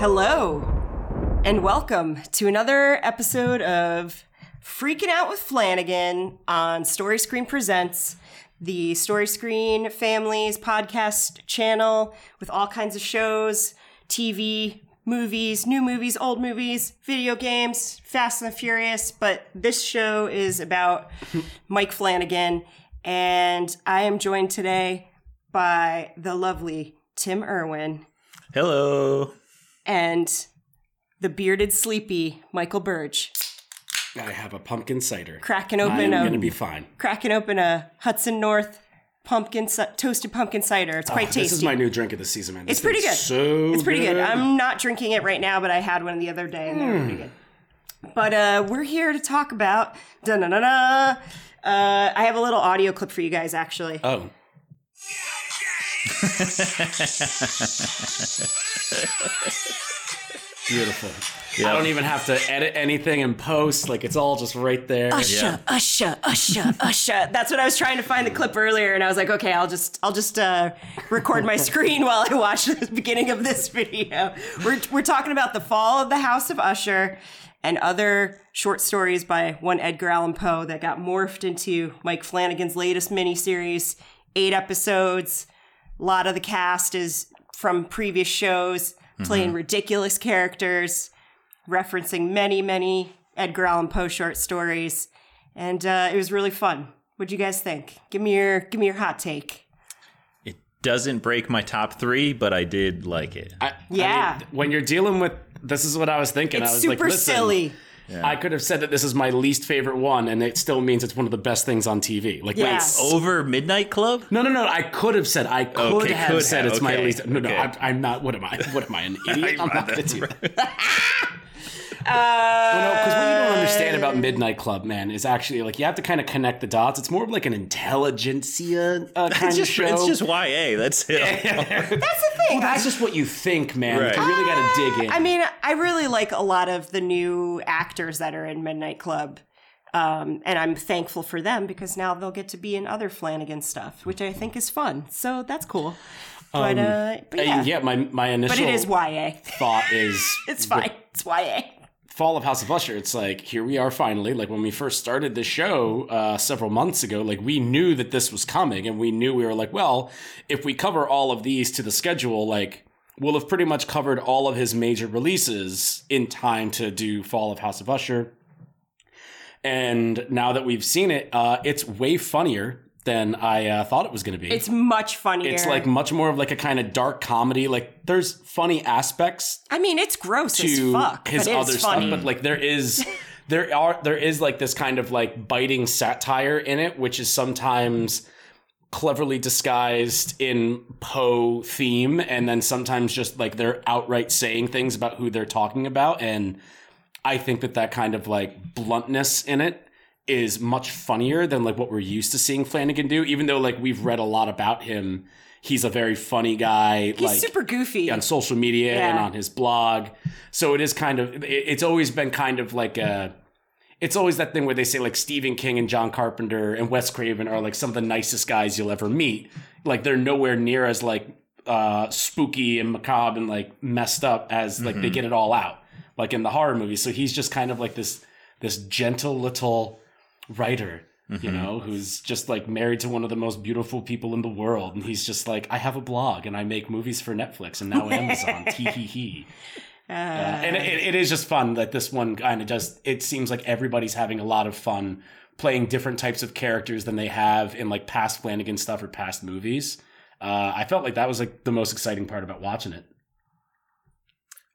Hello, and welcome to another episode of Freaking Out with Flanagan on Story Screen Presents, the Story Screen Families podcast channel with all kinds of shows, TV, movies, new movies, old movies, video games, Fast and the Furious. But this show is about Mike Flanagan, and I am joined today by the lovely Tim Irwin Hello. And the bearded sleepy Michael Burge I have a pumpkin cider. cracking open I'm open gonna a be fine. cracking open a Hudson North pumpkin toasted pumpkin cider. It's quite Oh, tasty. This is my new drink of the season, man. This it's pretty good. So it's pretty good. good. I'm not drinking it right now, but I had one the other day and they were pretty good. But uh, we're here to talk about da na na na. Uh, I have a little audio clip for you guys, actually. Oh, beautiful. I don't even have to edit anything and post. Like it's all just right there. Usher, usher, usher, usher. That's what I was trying to find the clip earlier, and I was like, okay, I'll just, I'll just uh, record my screen while I watch the beginning of this video. We're we're talking about the fall of the House of Usher and other short stories by one Edgar Allan Poe that got morphed into Mike Flanagan's latest miniseries, eight episodes. A lot of the cast is from previous shows, playing ridiculous characters referencing many, many Edgar Allan Poe short stories, and uh, it was really fun. What'd you guys think? Give me your give me your hot take. It doesn't break my top three, but I did like it. I, I Yeah. mean, when you're dealing with this is what I was thinking. It's I was super like, listen, silly. I could have said that this is my least favorite one, and it still means it's one of the best things on TV. Like, Yeah. wait, Over Midnight Club? no, no, no. I could have said I could Okay, have could said have, it's my okay, least. No, no, okay. I'm, I'm not. What am I? What am I? An idiot? I'm not going to do that. Uh, No, because what you don't understand about Midnight Club, man, is actually like you have to kind of connect the dots. It's more of like an intelligentsia uh, kind It's of just, show. it's just YA. That's it. That's the thing. That's just what you think, man. Right. You really got to dig in. I mean, I really like a lot of the new actors that are in Midnight Club. Um, and I'm thankful for them because now they'll get to be in other Flanagan stuff, which I think is fun. So that's cool. But, uh, but Uh, yeah. yeah, my my initial But it is YA. thought is It's fine. It's YA. Fall of House of Usher. It's like here we are finally. Like when we first started the show uh, several months ago, like we knew that this was coming, and we knew we were like, well, if we cover all of these to the schedule, like we'll have pretty much covered all of his major releases in time to do Fall of House of Usher. And now that we've seen it, uh, it's way funnier than I uh, thought it was going to be. It's much funnier. it's like much more of like a kind of dark comedy. Like there's funny aspects I mean, it's gross as to fuck. his other it's funny. stuff, but like there is there are there is like this kind of like biting satire in it, which is sometimes cleverly disguised in Poe theme, and then sometimes just like they're outright saying things about who they're talking about, and I think that that kind of like bluntness in it is much funnier than like what we're used to seeing Flanagan do. Even though like we've read a lot about him, he's a very funny guy. He's like super goofy. on social media and on his blog. So it is kind of it's always been kind of like a it's always that thing where they say like Stephen King and John Carpenter and Wes Craven are like some of the nicest guys you'll ever meet. Like they're nowhere near as like uh spooky and macabre and like messed up as like they get it all out like in the horror movies. So he's just kind of like this this gentle little writer you know who's just like married to one of the most beautiful people in the world and he's just like i have a blog and i make movies for netflix and now amazon. Tee hee hee Uh, and it, it is just fun that this one kind of just it seems like everybody's having a lot of fun playing different types of characters than they have in like past flanagan stuff or past movies. Uh, i felt like that was like the most exciting part about watching it.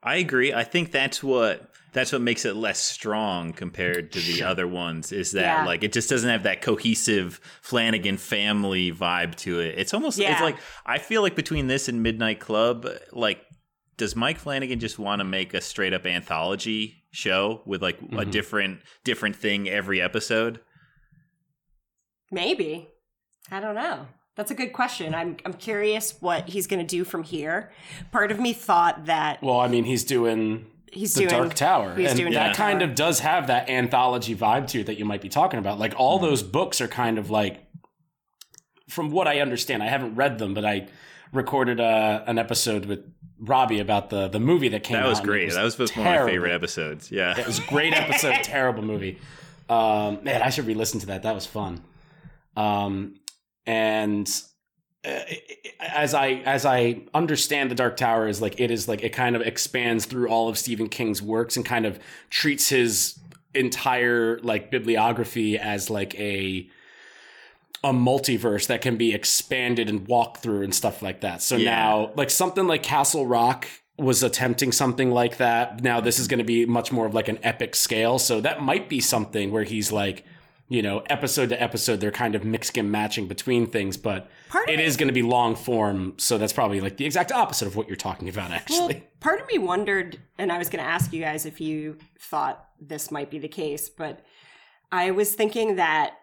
I agree. I think that's what that's what makes it less strong compared to the other ones is that Yeah. like it just doesn't have that cohesive Flanagan family vibe to it. It's almost Yeah. it's like I feel like between this and Midnight Club, like does Mike Flanagan just want to make a straight up anthology show with like a mm-hmm. different different thing every episode? Maybe. I don't know. That's a good question. I'm I'm curious what he's going to do from here. Part of me thought that well i mean he's doing he's the doing Dark Tower. He's and doing that Dark kind Tower. of does have that anthology vibe to it that you might be talking about. Like all those books are kind of like from what I understand, I haven't read them, but I recorded uh, an episode with Robbie about the the movie that came out. That was and it great. that was one of my favorite episodes. Yeah. It was a great episode, terrible movie. Um, man, I should re-listen to that. That was fun. Um, and Uh, as I as I understand the Dark Tower is like it is like it kind of expands through all of Stephen King's works and kind of treats his entire like bibliography as like a a multiverse that can be expanded and walked through and stuff like that. So Yeah. now like something like Castle Rock was attempting something like that. Now this is going to be much more of like an epic scale. So that might be something where he's like, you know, episode to episode, they're kind of mixing and matching between things, but Part it is going to be long form. So that's probably like the exact opposite of what you're talking about, Well, actually. part of me wondered, and I was going to ask you guys if you thought this might be the case, but I was thinking that,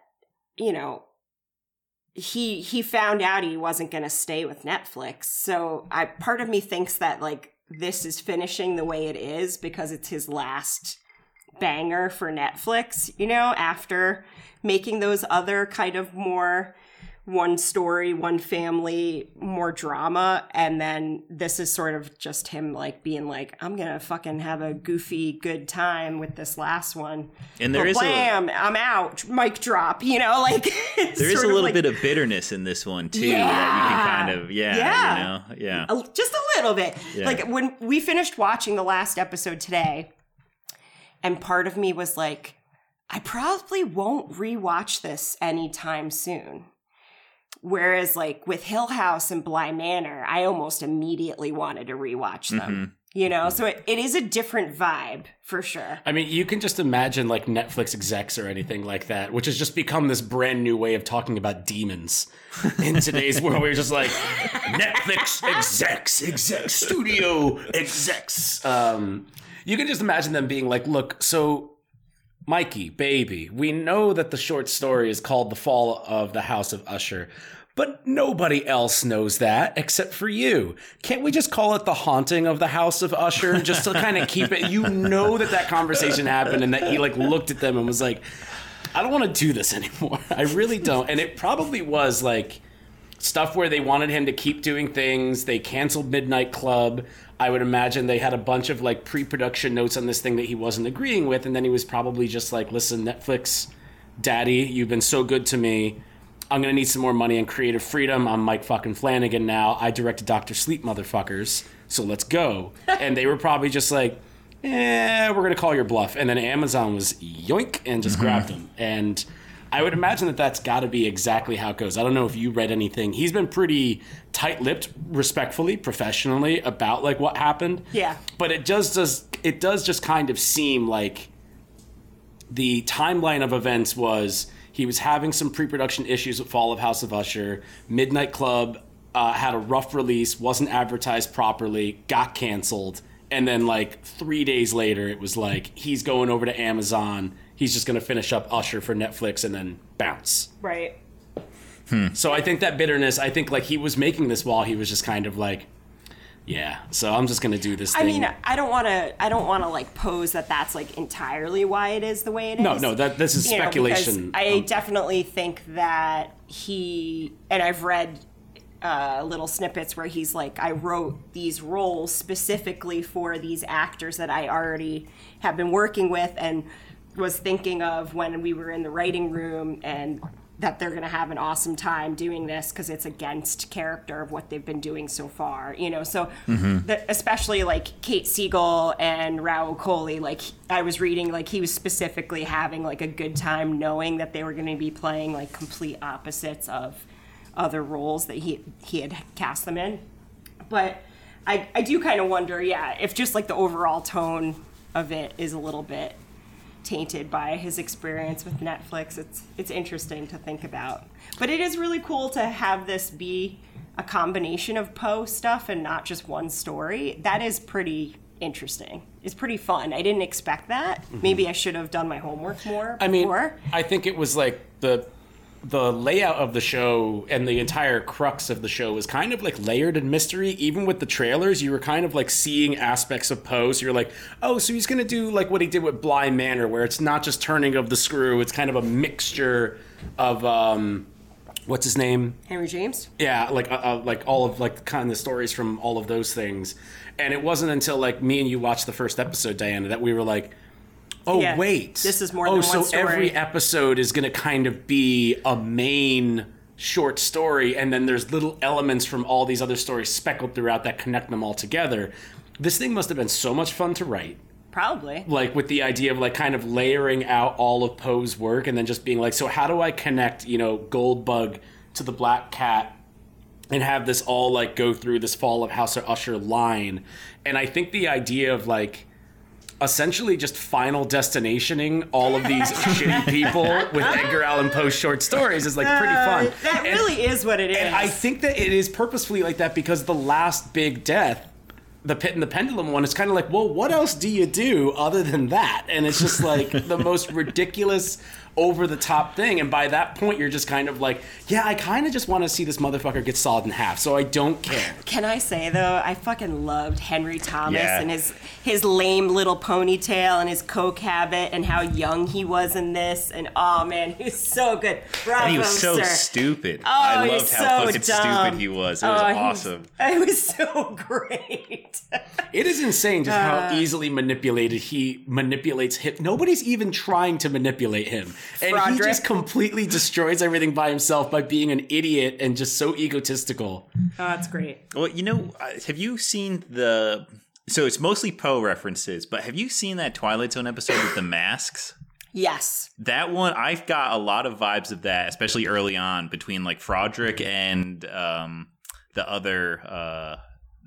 you know, he he found out he wasn't going to stay with Netflix. So I part of me thinks that like this is finishing the way it is because it's his last banger for Netflix, you know, after making those other kind of more one story, one family, more drama. And then this is sort of just him like being like, I'm going to fucking have a goofy good time with this last one. And there But is blam, I'm out. Mic drop, you know, like it's there is a little like- bit of bitterness in this one too that you Yeah. can kind of yeah, Yeah. you know yeah a, just a little bit. Yeah. Like when we finished watching the last episode today, and part of me was like, I probably won't rewatch this anytime soon. Whereas, like with Hill House and Bly Manor, I almost immediately wanted to rewatch them. Mm-hmm. You know, so it, it is a different vibe for sure. I mean, you can just imagine like Netflix execs or anything like that, which has just become this brand new way of talking about demons in today's world. We're just like Netflix execs, execs, studio execs. Um, you can just imagine them being like, "Look, so Mikey, baby, we know that the short story is called "The Fall of the House of Usher." But nobody else knows that except for you. Can't we just call it the haunting of the House of Usher just to kind of keep it? You know that that conversation happened and that he like looked at them and was like, I don't want to do this anymore. I really don't. And it probably was like stuff where they wanted him to keep doing things. They canceled Midnight Club. I would imagine they had a bunch of like pre-production notes on this thing that he wasn't agreeing with, and then he was probably just like, "Listen, Netflix, Daddy, you've been so good to me. I'm gonna need some more money and creative freedom. I'm Mike fucking Flanagan now. I directed Doctor Sleep, motherfuckers. So let's go." and they were probably just like, "Eh, we're gonna call your bluff." And then Amazon was yoink and just grabbed him and. I would imagine that that's got to be exactly how it goes. I don't know if you read anything. He's been pretty tight-lipped, respectfully, professionally about like what happened. Yeah. But it just does it does just kind of seem like the timeline of events was he was having some pre-production issues with Fall of House of Usher. Midnight Club uh, had a rough release, wasn't advertised properly, got canceled, and then like three days later, it was like he's going over to Amazon. He's just going to finish up Usher for Netflix and then bounce. Right. So I think that bitterness. I think like he was making this while he was just kind of like, yeah. So I'm just going to do this. I thing. mean, I don't want to. I don't want to like pose that that's like entirely why it is the way it is. no, no. That this is you know, because speculation. I definitely think that he and I've read uh, little snippets where he's like, I wrote these roles specifically for these actors that I already have been working with and was thinking of when we were in the writing room and that they're going to have an awesome time doing this because it's against character of what they've been doing so far you know? So mm-hmm. the, especially like kate siegel and Rahul Kohli like i was reading like he was specifically having like a good time knowing that they were going to be playing like complete opposites of other roles that he he had cast them in. But i i do kind of wonder yeah if just like the overall tone of it is a little bit tainted by his experience with Netflix. It's it's interesting to think about. But it is really cool to have this be a combination of Poe stuff and not just one story. That is pretty interesting. It's pretty fun. I didn't expect that. Mm-hmm. Maybe I should have done my homework more I mean, before. I think it was like the the layout of the show and the entire crux of the show was kind of like layered in mystery. Even with the trailers, you were kind of like seeing aspects of Poe. So you're like, oh, so he's gonna do like what he did with Bly Manor, where it's not just turning of the screw; it's kind of a mixture of um, what's his name? Henry James. Yeah, like uh, uh, like all of like kind of the stories from all of those things. And it wasn't until like me and you watched the first episode, Diana, that we were like, "Oh Yeah, wait, this is more oh, than so one story. every episode is going to kind of be a main short story, and then there's little elements from all these other stories speckled throughout that connect them all together." This thing must have been so much fun to write Probably. like with the idea of like kind of layering out all of Poe's work and then just being like, so how do I connect, you know, Goldbug to the Black Cat and have this all like go through this fall of House of Usher line? And I think the idea of like essentially just final destinationing all of these shitty people with Edgar Allan Poe's short stories is like pretty fun. Uh, that And- really is what it is. and I think that it is purposefully like that because the last big death, the pit and the pendulum one, is kind of like, well, what else do you do other than that? And it's just like the most ridiculous, over the top thing. And by that point, you're just kind of like, yeah, I kind of just want to see this motherfucker get sawed in half, so I don't care. Can I say though, I fucking loved Henry Thomas Yeah. and his his lame little ponytail and his coke habit and how young he was in this. And oh man, he was so good. Bravo, And he was so sir. stupid. Oh, I loved how so fucking dumb. stupid he was. It Oh, was he's- awesome. It was so great. It is insane just Uh. how easily manipulated he manipulates him. Nobody's even trying to manipulate him. And he just completely destroys everything by himself by being an idiot and just so egotistical. oh, that's great. Well, you know, uh, have you seen the? So it's mostly Poe references, but have you seen that Twilight Zone episode with the masks? Yes. That one, I've got a lot of vibes of that, especially early on between like Frederick and um, the other, uh,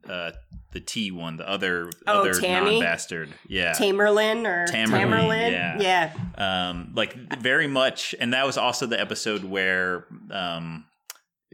uh, the T one, the other Oh, other non bastard. Yeah. Tamerlin or Tamerlane, Tamerlin. yeah. yeah. um, like very much, and that was also the episode where um,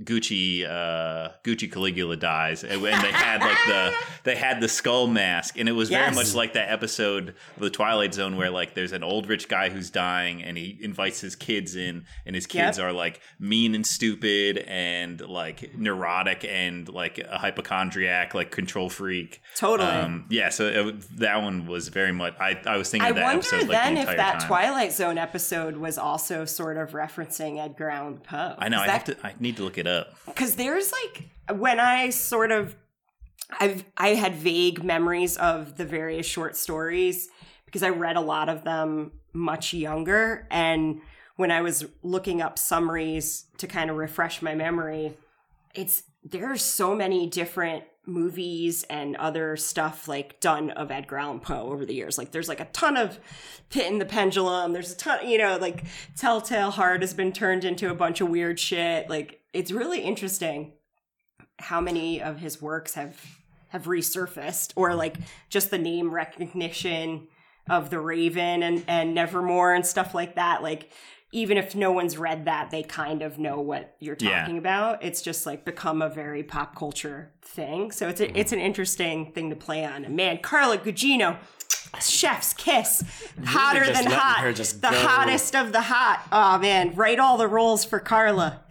Gucci uh, Gucci Caligula dies, and and they had like the they had the skull mask, and it was very much like that episode of the Twilight Zone where like there's an old rich guy who's dying, and he invites his kids in, and his kids Yep. are like mean and stupid, and like neurotic, and like a hypochondriac, like control freak. Totally. Um, yeah, so it, that one was very much. I, I was thinking I of that wonder episode like then the if that time. Twilight Zone episode was also sort of referencing Edgar Allan Poe. I know. I Is have to. I need to look it up. Because there's like when I sort of I've I had vague memories of the various short stories because I read a lot of them much younger and when I was looking up summaries to kind of refresh my memory it's there are so many different movies and other stuff like done of Edgar Allan Poe over the years. Like there's like a ton of Pit and the Pendulum. There's a ton, you know, like Telltale Heart has been turned into a bunch of weird shit. Like it's really interesting how many of his works have have resurfaced or like just the name recognition of the Raven and and Nevermore and stuff like that. Like even if no one's read that, they kind of know what you're Yeah. talking about. It's just like become a very pop culture thing. So it's a, mm-hmm. it's an interesting thing to play on. And man, Carla Gugino, chef's kiss, hotter just than hot, the go. hottest of the hot. Oh man, write all the roles for Carla.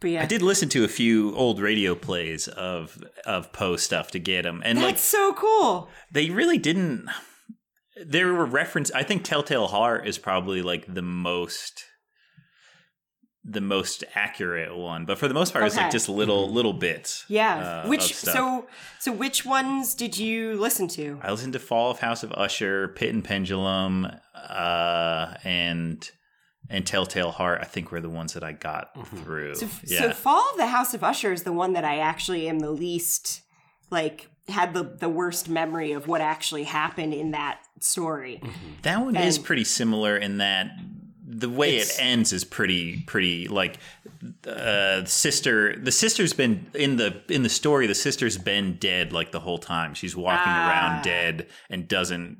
but yeah, I did listen to a few old radio plays of of Poe stuff to get them, and that's like so cool. they really didn't. There were reference. I think Telltale Heart is probably like the most the most accurate one, but for the most part, it's like just little little bits. Yeah. uh, which so so which ones did you listen to? I listened to Fall of House of Usher, Pit and Pendulum, uh, and and Telltale Heart. I think were the ones that I got through. So, yeah. so Fall of the House of Usher is the one that I actually am the least like had the the worst memory of what actually happened in that story. That one is pretty similar in that the way it ends is pretty pretty like uh sister the sister's been in the in the story the sister's been dead like the whole time she's walking Ah. around dead and doesn't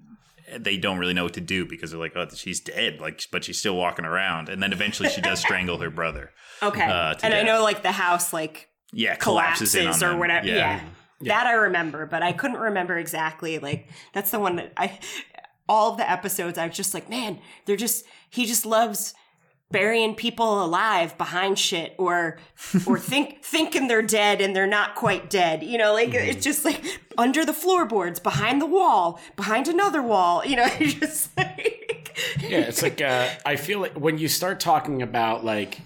they don't really know what to do because they're like oh she's dead like but she's still walking around and then eventually she does strangle her brother Okay. Uh, to and I know like the house like yeah collapses, collapses, in or them. whatever. Yeah. That I remember, but I couldn't remember exactly. Like that's the one that I all of the episodes I was just like, man, they're just he just loves burying people alive behind shit or or think thinking they're dead and they're not quite dead. You know, like it's just like under the floorboards, behind the wall, behind another wall, you know, it's just like yeah, it's like uh, I feel like when you start talking about like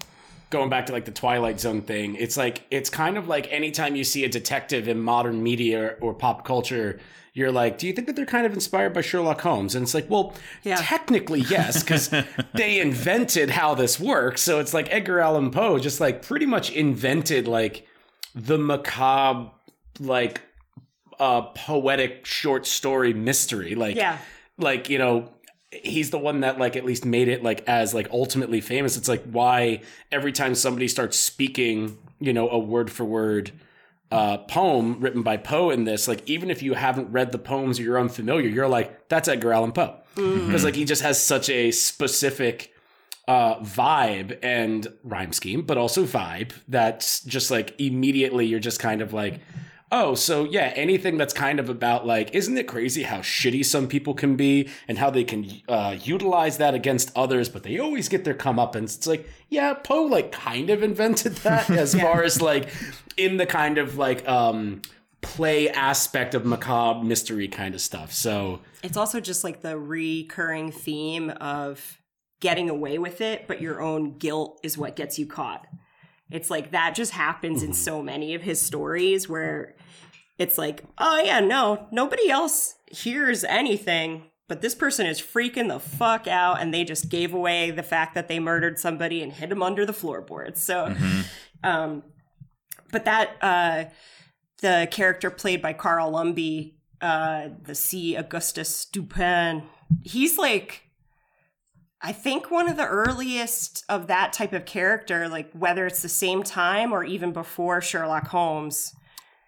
going back to like the Twilight Zone thing, it's like it's kind of like anytime you see a detective in modern media or pop culture, you're like, do you think that they're kind of inspired by Sherlock Holmes? And it's like, well, Yeah. technically yes, because they invented how this works. So it's like Edgar Allan Poe just like pretty much invented like the macabre, like uh poetic short story mystery. Like Yeah. like you know he's the one that like at least made it like as like ultimately famous it's like why every time somebody starts speaking you know a word for word uh poem written by poe in this like even if you haven't read the poems or you're unfamiliar you're like that's edgar allan poe. Because like he just has such a specific uh vibe and rhyme scheme but also vibe that's just like immediately you're just kind of like Oh, so yeah, anything that's kind of about like, isn't it crazy how shitty some people can be and how they can uh, utilize that against others, but they always get their comeuppance. It's like, yeah, Poe like kind of invented that as far as like in the kind of like um play aspect of macabre mystery kind of stuff. So It's also just like the recurring theme of getting away with it, but your own guilt is what gets you caught. It's like that just happens in so many of his stories where it's like, oh yeah, no, nobody else hears anything, but this person is freaking the fuck out and they just gave away the fact that they murdered somebody and hid him under the floorboards. So, um, but that, uh, the character played by Carl Lumbly, uh, the C. Augustus Dupin, he's like, I think one of the earliest of that type of character, like whether it's the same time or even before Sherlock Holmes,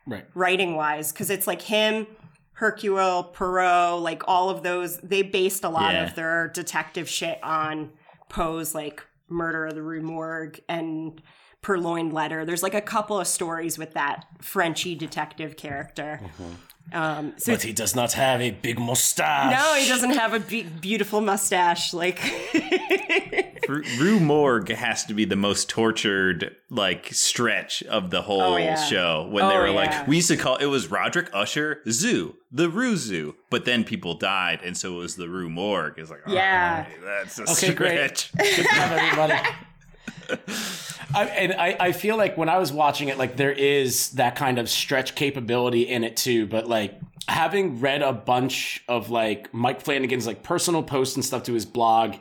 right. writing wise, because it's like him, Hercule Poirot, like all of those, they based a lot Yeah. of their detective shit on Poe's like Murder of the Rue Morgue and Purloined Letter. There's like a couple of stories with that Frenchy detective character. Mm-hmm. Um, so But he does not have a big mustache. no, he doesn't have a big, beautiful mustache. Like, Rue Rue Morgue has to be the most tortured like stretch of the whole Oh, yeah. show when they Oh, were yeah. like we used to call it was Roderick Usher Zoo the Rue Zoo but then people died and so it was the Rue Morgue it's like Yeah. "Alright, that's a Okay, great. stretch Good job, everybody. I, and I, I feel like when I was watching it, like there is that kind of stretch capability in it too. But like having read a bunch of like Mike Flanagan's like personal posts and stuff to his blog,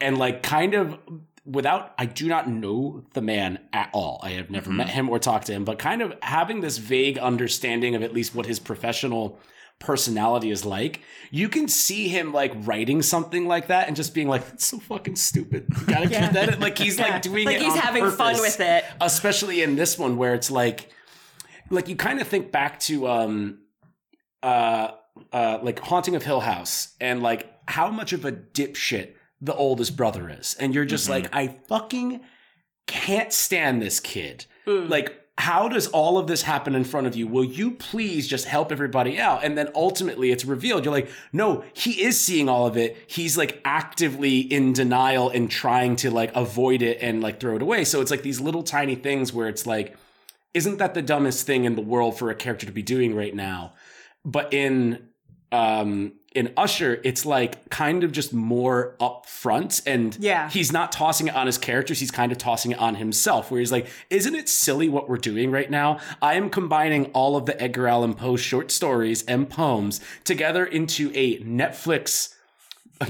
and like kind of without, I do not know the man at all. I have never mm-hmm. met him or talked to him, but kind of having this vague understanding of at least what his professional personality is like, you can see him like writing something like that and just being like, "It's so fucking stupid." You gotta keep that. in- Like he's Yeah. like doing Like it. he's on having fun with it. especially in this one where it's like, like you kind of think back to um, uh, uh, like Haunting of Hill House and like how much of a dipshit the oldest brother is, and you're just like, I fucking can't stand this kid. Like, how does all of this happen in front of you? Will you please just help everybody out? And then ultimately it's revealed. You're like, no, he is seeing all of it. He's like actively in denial and trying to like avoid it and like throw it away. So it's like these little tiny things where it's like, isn't that the dumbest thing in the world for a character to be doing right now? But in um in Usher, it's like kind of just more upfront and Yeah. he's not tossing it on his characters, he's kind of tossing it on himself, where he's like, Isn't it silly what we're doing right now? I am combining all of the Edgar Allan Poe short stories and poems together into a Netflix,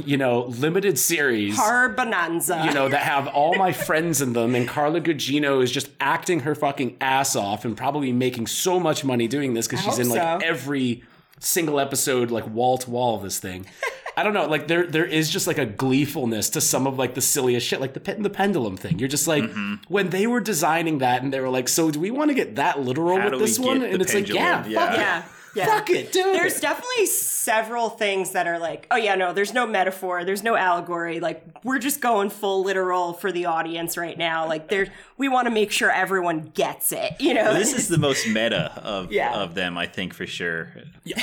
you know, limited series horror bonanza. you know, that have all my friends in them, and Carla Gugino is just acting her fucking ass off and probably making so much money doing this because she's in like so. every single episode, like wall to wall of this thing. I don't know, like there there is just like a gleefulness to some of like the silliest shit, like the pit and the pendulum thing. You're just like Mm-hmm. when they were designing that, and they were like, "So do we want to get that literal How with this one?" And it's pendulum? like, yeah, Yeah. fuck it. yeah. Yeah. Fuck it, dude. There's definitely several things that are like, oh yeah, no, there's no metaphor, there's no allegory. Like we're just going full literal for the audience right now. Like there, we want to make sure everyone gets it. You know, this is the most meta of Yeah. of them I think for sure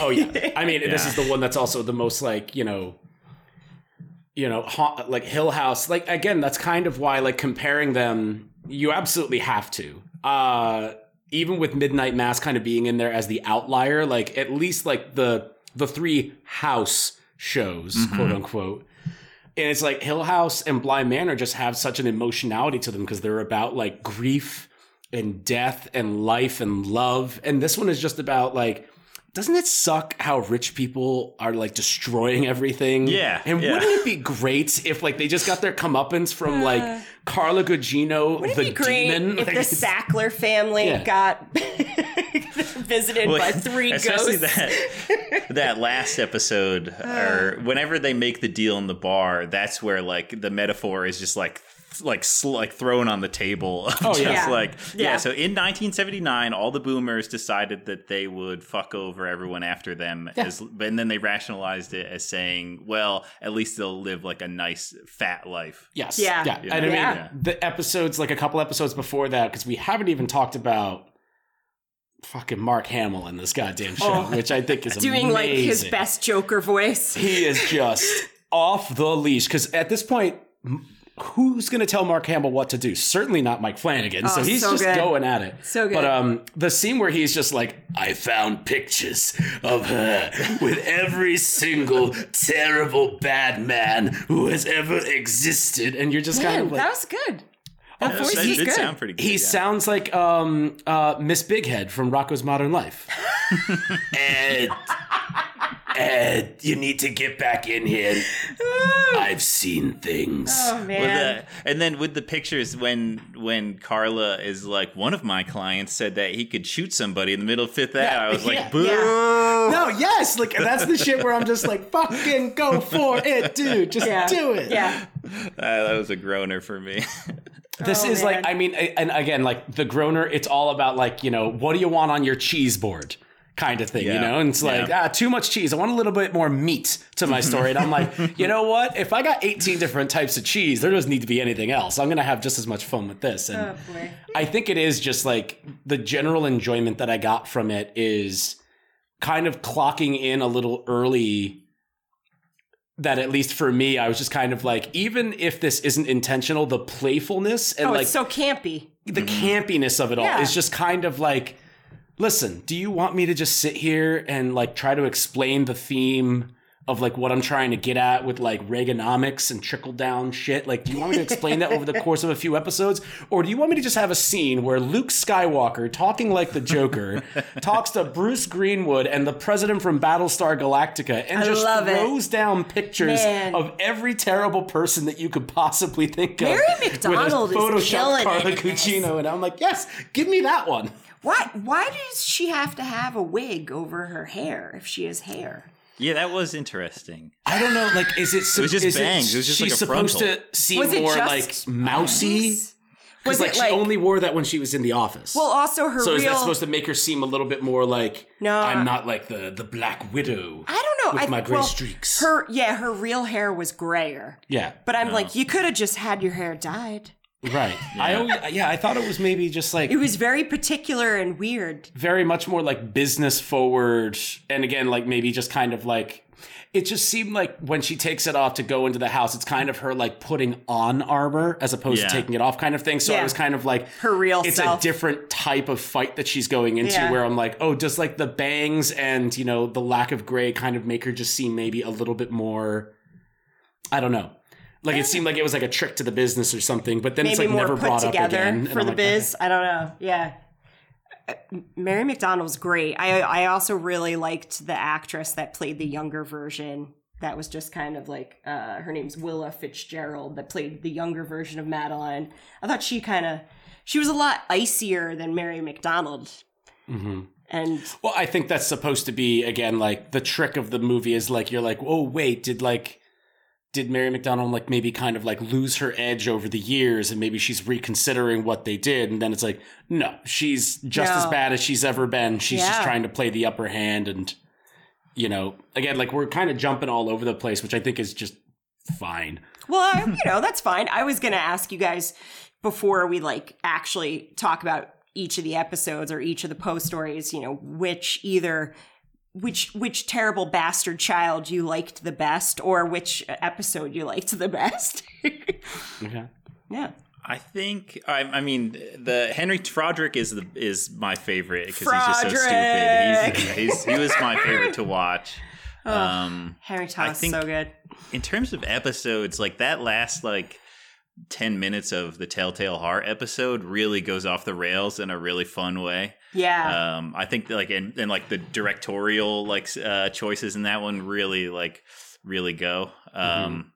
Oh yeah. I mean, this is the one that's also the most like you know, you know, ha- like Hill House. Like again, that's kind of why like comparing them, you absolutely have to. Uh even with Midnight Mass kind of being in there as the outlier, like at least like the the three house shows, mm-hmm. quote unquote. And it's like Hill House and Bly Manor just have such an emotionality to them because they're about like grief and death and life and love. And this one is just about like, doesn't it suck how rich people are like destroying everything? Yeah, And yeah. wouldn't it be great if like they just got their comeuppance from like Carla Gugino, Wouldn't the it be great demon? if Like, the Sackler family Yeah. got visited Well, by three especially ghosts? that that last episode or whenever they make the deal in the bar that's where like the metaphor is just like like sl- like thrown on the table Oh, just yeah. like yeah. Yeah. so in 1979 all the boomers decided that they would fuck over everyone after them yeah. as and then they rationalized it as saying well at least they'll live like a nice fat life Yes. Yeah. Yeah. Yeah. And I mean, Yeah. the episodes, like a couple episodes before that, because we haven't even talked about fucking Mark Hamill in this goddamn show, Oh. which I think is Doing like his best Joker voice. He is just off the leash. Because at this point, m- who's going to tell Mark Hamill what to do? Certainly not Mike Flanagan. so Oh, he's so just good. going at it. So good. But um, the scene where he's just like, I found pictures of her with every single terrible bad man who has ever existed, and you're just kind of like. that was good. That that, voice that is did good. sound pretty good he yeah. sounds like um, uh, Miss Bighead from Rocko's Modern Life. Ed, Ed, you need to get back in here. I've seen things. Oh With man. the- and then with the pictures, when when Carla is like, one of my clients said that he could shoot somebody in the middle of Fifth Ave. I was like, yeah, boo. No, yes, like that's the shit where I'm just like, fucking go for it, dude. Just yeah. do it. Yeah. Uh, that was a groaner for me. This Oh, is like. I mean, and again, like the groaner, it's all about like, you know, what do you want on your cheese board? Kind of thing, you know? And it's like, Yeah. ah, too much cheese. I want a little bit more meat to my story. And I'm like, you know what? If I got 18 different types of cheese, there doesn't need to be anything else. I'm going to have just as much fun with this. And Oh. I think it is just like the general enjoyment that I got from it is kind of clocking in a little early. That at least for me, I was just kind of like, even if this isn't intentional, the playfulness and Oh, like it's so campy. the campiness of it all Yeah. is just kind of like, listen, do you want me to just sit here and like try to explain the theme of like what I'm trying to get at with like Reaganomics and trickle down shit? Like, do you want me to explain that over the course of a few episodes? Or do you want me to just have a scene where Luke Skywalker, talking like the Joker, talks to Bruce Greenwood and the president from Battlestar Galactica and I just love it. throws down pictures Man. of every terrible person that you could possibly think of? Mary with a McDonnell is Photoshop killing Carla it in and I'm like, yes, give me that one. Why why does she have to have a wig over her hair if she has hair? yeah, that was interesting. I don't know, like, is it? It was just bangs. It was just she's like a supposed frontal. to seem Was more like mousy. bangs? Because Was like it she only wore that when she was in the office. well also her so real is that supposed to make her seem a little bit more like No, I'm not like the the Black Widow? I don't know. with I, my gray well, streaks. Her yeah, her real hair was grayer. yeah, But I'm oh. like, you could have just had your hair dyed. Right. I always, yeah, I thought it was maybe just like It was very particular and weird. very much more like business forward and again like maybe just kind of like it just seemed like when she takes it off to go into the house it's kind of her like putting on armor as opposed Yeah. to taking it off kind of thing so i Yeah. was kind of like Her real it's self. a different type of fight that she's going into Yeah. where i'm like oh does like the bangs and you know the lack of gray kind of make her just seem maybe a little bit more i don't know like it seemed like it was like a trick to the business or something but then it's like never brought up again for the like, biz. I don't know. Yeah. Uh, Mary McDonnell's great. I I also really liked the actress that played the younger version. That was just kind of like uh, her name's Willa Fitzgerald that played the younger version of Madeline. I thought she kind of she was a lot icier than Mary McDonnell. Mhm. And Well, I think that's supposed to be again like the trick of the movie is like you're like, oh wait, did like did Mary McDonnell like maybe kind of like lose her edge over the years and maybe she's reconsidering what they did and then it's like no, she's just as bad as she's ever been. She's just trying to play the upper hand and you know, again like we're kind of jumping all over the place, which I think is just fine. Well, I, you know, that's fine. I was going to ask you guys before we like actually talk about each of the episodes or each of the post stories, you know, which either which which terrible bastard child you liked the best or which episode you liked the best. Okay. yeah. I think I, I mean the Henry Frederick is the is my favorite because he's just so stupid. He's, he's he was my favorite to watch. Um, Henry Todd is think- so good. in terms of episodes, like that last like 10 minutes of the Telltale Heart episode really goes off the rails in a really fun way. Yeah. Um, I think like and, and like the directorial like uh, choices in that one really like really go. Um,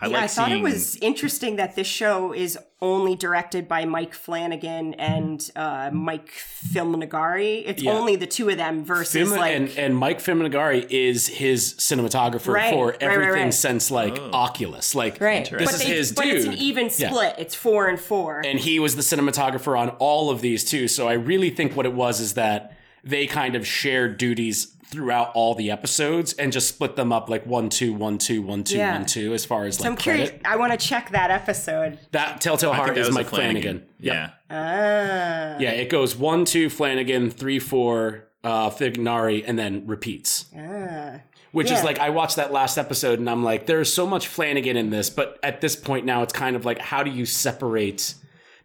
I yeah, like I thought seeing it was interesting that this show is only directed by Mike Flanagan and uh, Mike Fimognari. It's Yeah. only the two of them versus Fim- like and, and Mike Fimognari is his cinematographer Right, for right, right, everything right. since like Oh. Oculus. Like right. this but is they- his but dude. it's an even Yeah. split. It's four and four. and he was the cinematographer on all of these too. So I really think what it was is that they kind of shared duties throughout all the episodes and just split them up like one two one two one two one two Yeah. as far as so like I'm curious. credit. I want to check that episode. That Telltale Heart is was a Mike Flanagan. Yep. Yeah. Ah. Yeah, it goes one two Flanagan, three four uh Fimognari, and then repeats. Ah. Which Yeah. is like I watched that last episode and I'm like, there's so much Flanagan in this, but at this point now it's kind of like how do you separate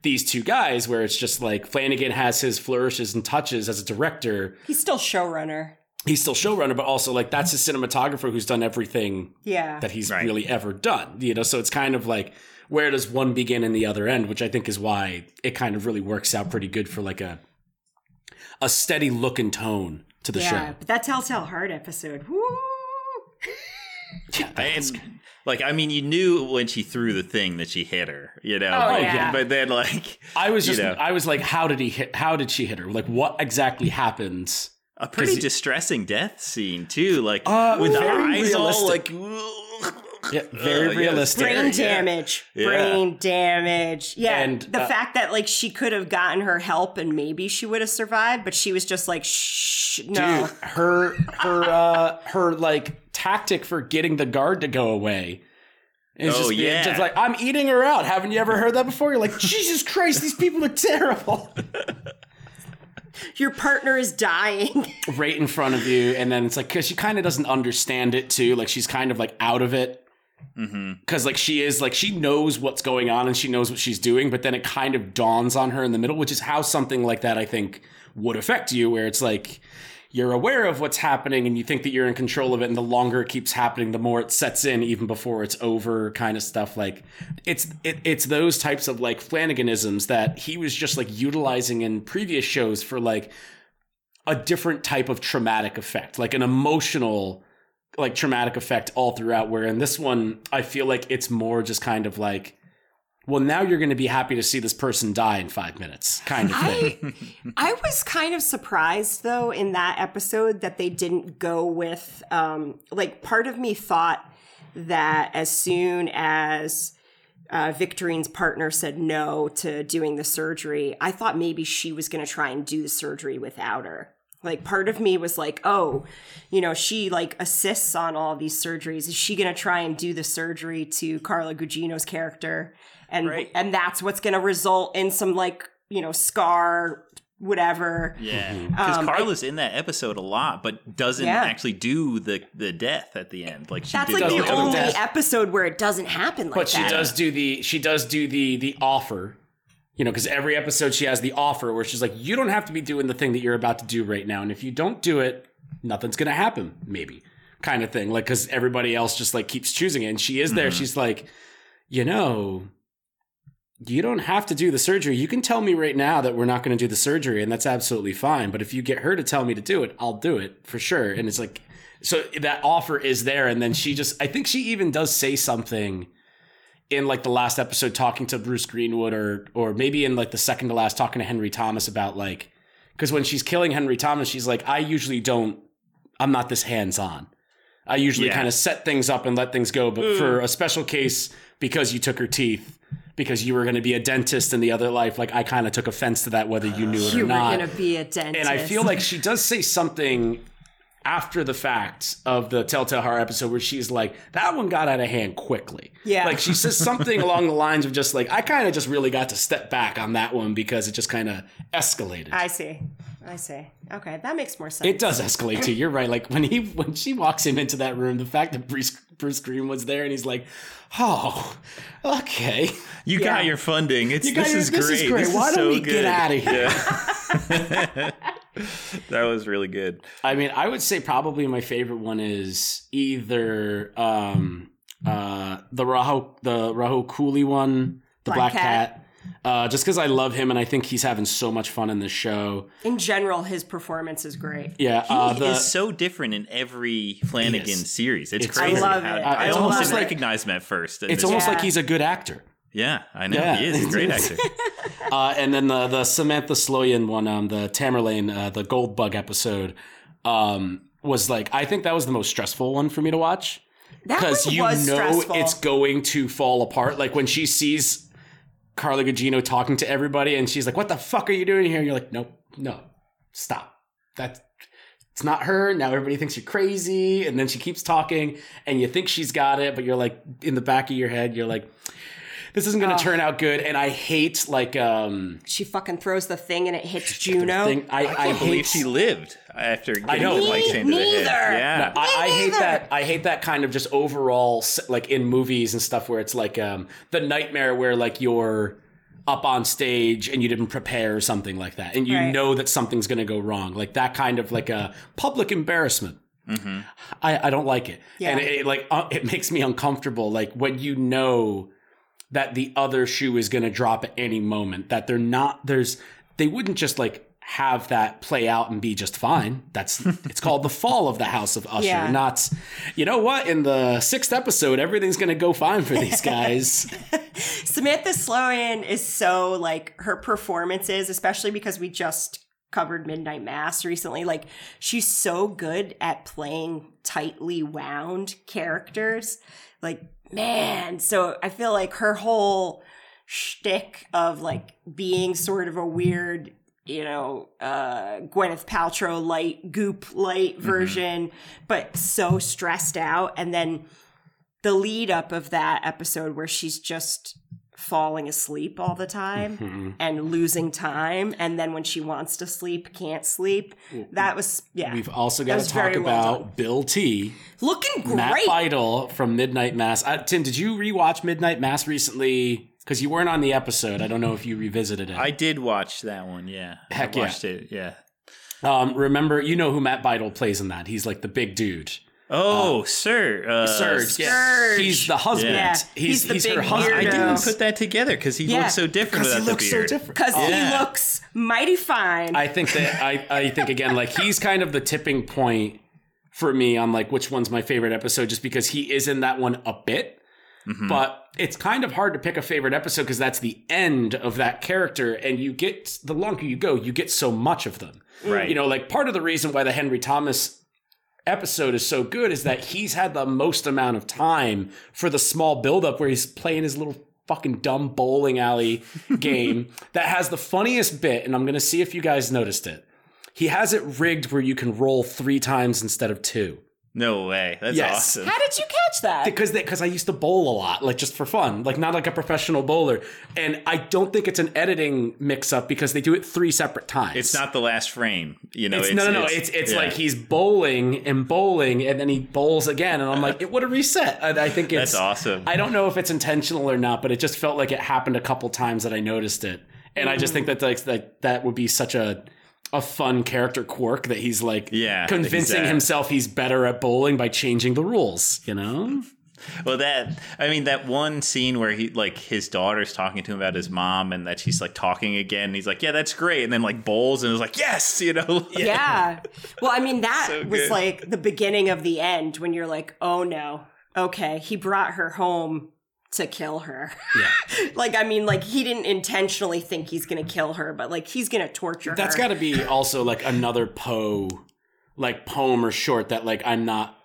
these two guys where it's just like Flanagan has his flourishes and touches as a director. He's still showrunner. He's still showrunner, but also like that's his cinematographer who's done everything Yeah. that he's Right. really ever done. You know, so it's kind of like where does one begin and the other end, which I think is why it kind of really works out pretty good for like a a steady look and tone to the yeah. show. But that Telltale Heart episode. Woo. And, like I mean, you knew when she threw the thing that she hit her, you know. Oh, but, yeah. but then like I was you just know, I was like, how did he hit how did she hit her? Like what exactly happens? A pretty he- distressing death scene too, like Uh, with the very eyes all like. Yeah, very Uh, realistic. brain damage Yeah. brain damage yeah And, the uh, fact that like she could have gotten her help and maybe she would have survived but she was just like shh no Dude, her her uh her like tactic for getting the guard to go away. Is Oh, just, yeah. just like I'm eating her out. Haven't you ever heard that before? You're like, Jesus Christ, these people are terrible. your partner is dying right in front of you, and then it's like because she kind of doesn't understand it too. Like she's kind of like out of it. Mm-hmm. because like she is like she knows what's going on and she knows what she's doing but then it kind of dawns on her in the middle which is how something like that i think would affect you where it's like you're aware of what's happening and you think that you're in control of it and the longer it keeps happening the more it sets in even before it's over kind of stuff. Like it's it, it's those types of like flanaganisms that he was just like utilizing in previous shows for like a different type of traumatic effect like an emotional like traumatic effect all throughout where in this one i feel like it's more just kind of like well now you're going to be happy to see this person die in five minutes kind of thing I, I was kind of surprised though in that episode that they didn't go with um like part of me thought that as soon as uh, Victorine's partner said no to doing the surgery, I thought maybe she was going to try and do the surgery without her. Like part of me was like, oh, you know, she like assists on all these surgeries. Is she going to try and do the surgery to Carla Gugino's character? And Right. and that's what's going to result in some like, you know, scar whatever. Yeah, because Um, Carla's in that episode a lot, but doesn't Yeah. actually do the the death at the end. Like she That's like does the the only death. episode where it doesn't happen like but she that. does do the she does do the the offer you know because every episode she has the offer where she's like you don't have to be doing the thing that you're about to do right now and if you don't do it nothing's gonna happen maybe kind of thing like because everybody else just like keeps choosing it and she is there Mhm. she's like you know you don't have to do the surgery. You can tell me right now that we're not going to do the surgery, and that's absolutely fine. But if you get her to tell me to do it, I'll do it for sure. And it's like, so that offer is there. And then she just, I think she even does say something in like the last episode talking to Bruce Greenwood or, or maybe in like the second to last talking to Henry Thomas about like, because when she's killing Henry Thomas, she's like, I usually don't, I'm not this hands on. I usually Yeah. kind of set things up and let things go. But for mm. a special case, because you took her teeth, because you were going to be a dentist in the other life, like I kind of took offense to that, whether you knew it you or were not. gonna be a dentist. And I feel like she does say something after the fact of the Telltale Heart episode where she's like, that one got out of hand quickly. Yeah. Like she says something along the lines of just like, I kind of just really got to step back on that one because it just kind of escalated. I see. I see. Okay, that makes more sense. it does escalate too. You're right. Like when he when she walks him into that room, the fact that Bruce Bruce Greenwood's there and he's like, "Oh, okay, You Yeah. got your funding. It's You this your- is this great. is great. This Why is don't so we get out of here?" Yeah. That was really good. I mean, I would say probably my favorite one is either um, uh, the Raho the Rahul Kohli one, the Black, Black Cat. Cat. Uh, just because I love him and I think he's having so much fun in this show. In general, his performance is great. Yeah, He uh, the, is so different in every Flanagan series. It's, It's- crazy. I love it. I, I almost didn't it. recognize him at first. it's almost Yeah. like he's a good actor. yeah, I know Yeah. he is. He's a great actor. Uh, and then the the Samantha Sloyan one, um, the Tamerlane, uh, the Gold Bug episode, um, was like I think that was the most stressful one for me to watch That because you was know stressful. it's going to fall apart. Like when she sees Carla Gugino talking to everybody, and she's like, "What the fuck are you doing here?" And you're like, "Nope, no, stop. That's it's not her. Now everybody thinks you're crazy." And then she keeps talking, and you think she's got it, but you're like in the back of your head, you're like. This isn't going to turn out good, and I hate like um, she fucking throws the thing and it hits Juno. thing. I, I, I can't believe hate she lived after getting know. the mic Me chain to the head. neither. Yeah. I, I hate that. I hate that kind of just overall, like in movies and stuff, where it's like um, the nightmare where like you're up on stage and you didn't prepare or something like that, and you Right. know that something's going to go wrong, like that kind of like a public embarrassment. I, I don't like it, Yeah. and it, it, like uh, it makes me uncomfortable. Like when you know that the other shoe is going to drop at any moment, that they're not. There's they wouldn't just like have that play out and be just fine. That's it's called the fall of the House of Usher. Yeah. Not, you know what? In the sixth episode, everything's going to go fine for these guys. Samantha Sloyan is so like her performances, especially because we just covered Midnight Mass recently. Like she's so good at playing tightly wound characters. Like man, so I feel like her whole shtick of like being sort of a weird. You know, uh, Gwyneth Paltrow light, goop light version, but so stressed out. And then the lead up of that episode where she's just falling asleep all the time and losing time and then when she wants to sleep can't sleep that was yeah We've also got to talk very well about Bill T, looking great Matt great Biedel from Midnight Mass. Uh, Tim, did you rewatch Midnight Mass recently? Because you weren't on the episode. I don't know if you revisited it. I did watch that one. Yeah. Heck I yeah. watched it. Yeah. um, remember, you know who Matt Biedel plays in that. He's like the big dude. Oh, sir. Uh, Sturge. yeah. He's the husband. Yeah. He's, He's the he's her big husband. I didn't put that together because he Yeah. looks so different Because he looks the so different. because Yeah. he looks mighty fine I think that I, I think again like he's kind of the tipping point for me on like which one's my favorite episode just because he is in that one a bit. Mm-hmm. But it's kind of hard to pick a favorite episode because that's the end of that character and you get the longer you go, you get so much of them. Right. You know, like part of the reason why the Henry Thomas episode is so good is that he's had the most amount of time for the small buildup where he's playing his little fucking dumb bowling alley game that has the funniest bit, and I'm gonna see if you guys noticed it. He has it rigged where you can roll three times instead of two. No way. That's Yes. awesome. how did you catch that Because because I used to bowl a lot, like just for fun, like not like a professional bowler. And I don't think it's an editing mix up because they do it three separate times. It's not the last frame. You know, It's, no, no, no. It's it's yeah. like he's bowling and bowling, and then he bowls again, and I'm like, it would have reset. And I think it's That's awesome. I don't know if it's intentional or not, but it just felt like it happened a couple times that I noticed it, and I just think that like that that would be such a a fun character quirk that he's like Yeah, convincing he's, uh, himself he's better at bowling by changing the rules. You know? Well, that I mean, that one scene where he like his daughter's talking to him about his mom, and that she's like talking again. And he's like, "Yeah, that's great," and then like bowls, and was like, "Yes," you know. yeah well i mean that So was like the beginning of the end when you're like oh no okay he brought her home to kill her Yeah. like i mean like he didn't intentionally think he's gonna kill her but like he's gonna torture That's her got to be also like another Poe, like poem or short that like I'm not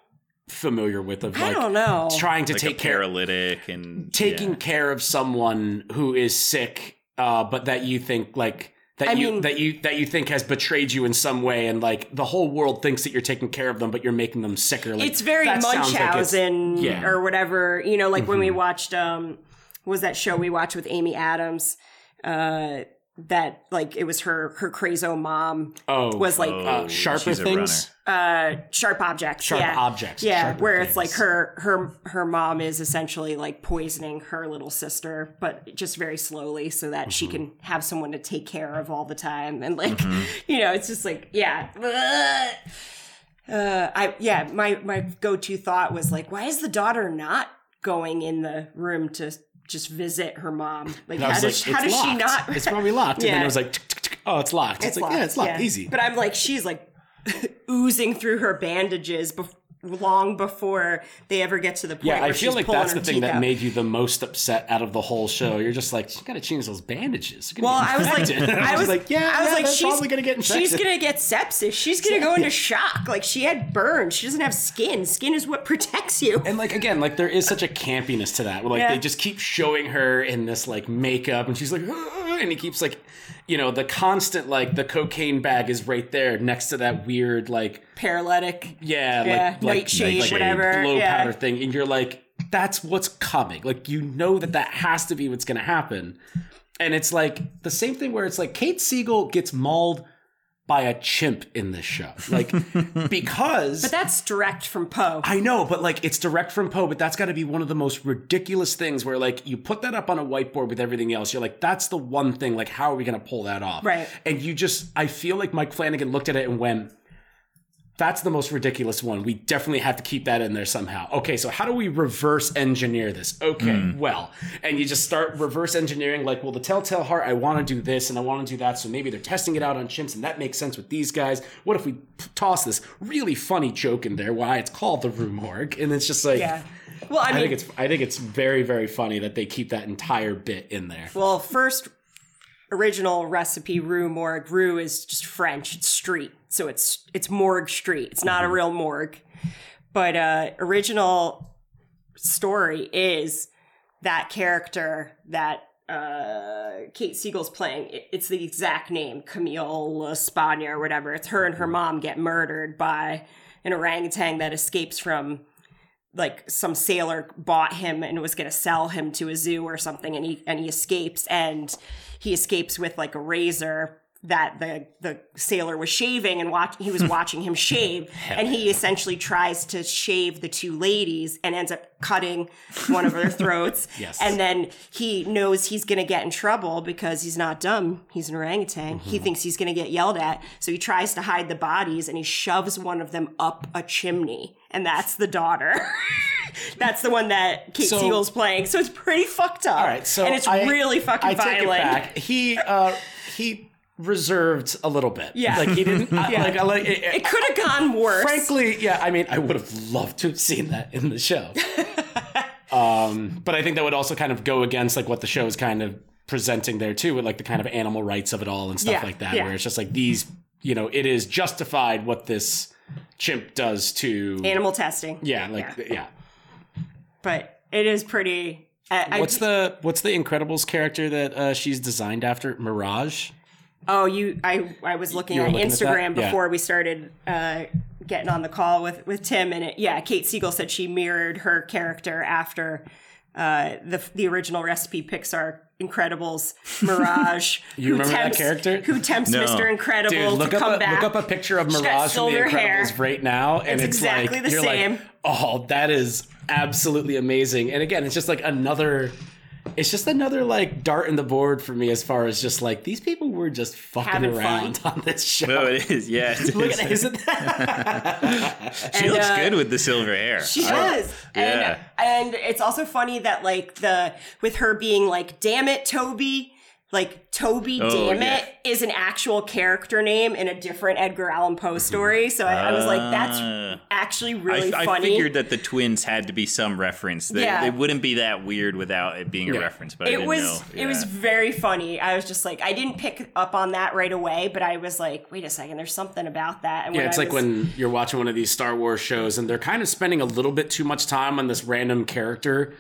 familiar with. Of i don't know trying to Like take a care paralytic and taking yeah. care of someone who is sick, uh, but that you think like that I you mean- that you that you think has betrayed you in some way, and like the whole world thinks that you're taking care of them, but you're making them sicker. Like, it's very sounds like it's- Munchausen yeah. Mm-hmm. or whatever. You know, like when we watched um what was that show we watched with Amy Adams? Uh that like it was her her crazo mom Oh, was like uh, sharper things. uh sharp objects Sharp yeah. objects, yeah sharper where it's like her her her mom is essentially like poisoning her little sister but just very slowly so that she Mm-hmm. can have someone to take care of all the time and like Mm-hmm. you know it's just like yeah uh i yeah my my go-to thought was like why is the daughter not going in the room to just visit her mom like how was does, like, how it's does she locked. not It's probably locked. And then Yeah. it was like, tick, tick, tick. oh, it's locked. It's, like, yeah, it's locked. Easy. but I'm like, she's like oozing through her bandages bef- long before they ever get to the point yeah, where I feel she's like that's the thing that out. made you the most upset out of the whole show. You're just like, she's got to change those bandages. Well, I was like, infected." I was like, yeah, I was yeah, like, she's probably gonna get infected. She's gonna get sepsis. She's gonna go into shock. Like she had burns. She doesn't have skin. Skin is what protects you. And like again, like there is such a campiness to that. Like Yeah. they just keep showing her in this like makeup, and she's like, and he keeps like, you know, the constant like the cocaine bag is right there next to that weird like Paralytic. yeah, Yeah, like like nightshade, like whatever. glow yeah. powder thing, and you're like, that's what's coming. Like you know that that has to be what's gonna happen, and it's like the same thing where it's like Kate Siegel gets mauled by a chimp in this show, like because But that's direct from Poe. I know, but like it's direct from Poe, but that's got to be one of the most ridiculous things where like you put that up on a whiteboard with everything else. You're like, that's the one thing. Like, how are we going to pull that off? Right. And you just, I feel like Mike Flanagan looked at it and went, that's the most ridiculous one. We definitely have to keep that in there somehow. Okay, so how do we reverse engineer this? Okay, hmm. well, and you just start reverse engineering like, well, the Telltale Heart, I want to do this and I want to do that. So maybe they're testing it out on chimps and that makes sense with these guys. What if we p- toss this really funny joke in there? Why it's called the Rue Morgue, and it's just like, yeah. Well, I I mean, think it's I think it's very very funny that they keep that entire bit in there. well, first original recipe Rue Morgue. Rue is just French. It's street, so it's it's Morgue Street. It's not a real morgue, but uh, original story is that character that uh, Kate Siegel's playing. It- it's the exact name, Camille Spagna or whatever. It's her and her mom get murdered by an orangutan that escapes from like some sailor bought him and was going to sell him to a zoo or something and he and he escapes and he escapes with like a razor that the the sailor was shaving and watch he was watching him shave and he essentially tries to shave the two ladies and ends up cutting one of their throats. Yes. and then he knows he's going to get in trouble because he's not dumb he's an orangutan. He thinks he's going to get yelled at so he tries to hide the bodies and he shoves one of them up a chimney and that's the daughter. That's the one that Kate So- Siegel's playing so it's pretty fucked up. All right, so and it's I- really fucking I violent it back. He uh he reserved a little bit. Yeah. like he didn't I, Yeah. like I like. It, it could have gone worse frankly, yeah. I mean, I would have loved to have seen that in the show. um, but I think that would also kind of go against like what the show is kind of presenting there too, with like the kind of animal rights of it all and stuff Yeah, like that, yeah. where it's just like these, you know, it is justified what this chimp does to animal testing Yeah, like Yeah. but it is pretty I, I- What's the what's the Incredibles character that uh, she's designed after? Mirage. Oh, you! I I was looking You at looking at Instagram that? Yeah. before we started uh, getting on the call with with Tim, and it, yeah, Kate Siegel said she mirrored her character after uh, the the original recipe Pixar Incredibles Mirage. You who remember that tempts, character? Who tempts No. Mr. Incredible Dude, look to up come a, back? look up a picture of Mirage from the silver hair. Incredibles right now, and It's it's, exactly like the you're same. like, oh, that is absolutely amazing. And again, it's just like another. It's just another like dart in the board for me as far as just like these people were just fucking Having around on this show. No, it is. Yeah, it Look is. at isn't that? she And, looks uh, good with the silver hair. She I- does. Yeah. And, and it's also funny that like the with her being like, damn it, Toby, like Toby Oh, damn yeah. it is an actual character name in a different Edgar Allan Poe story. So I, I was like, that's Ah. actually really I funny. I figured that the twins had to be some reference. They, Yeah. it wouldn't be that weird without it being a reference. But I it didn't was know. it was very funny. I was just like I didn't pick up on that right away, but I was like, wait a second, there's something about that. And Yeah, when it's I like was- when you're watching one of these Star Wars shows and they're kind of spending a little bit too much time on this random character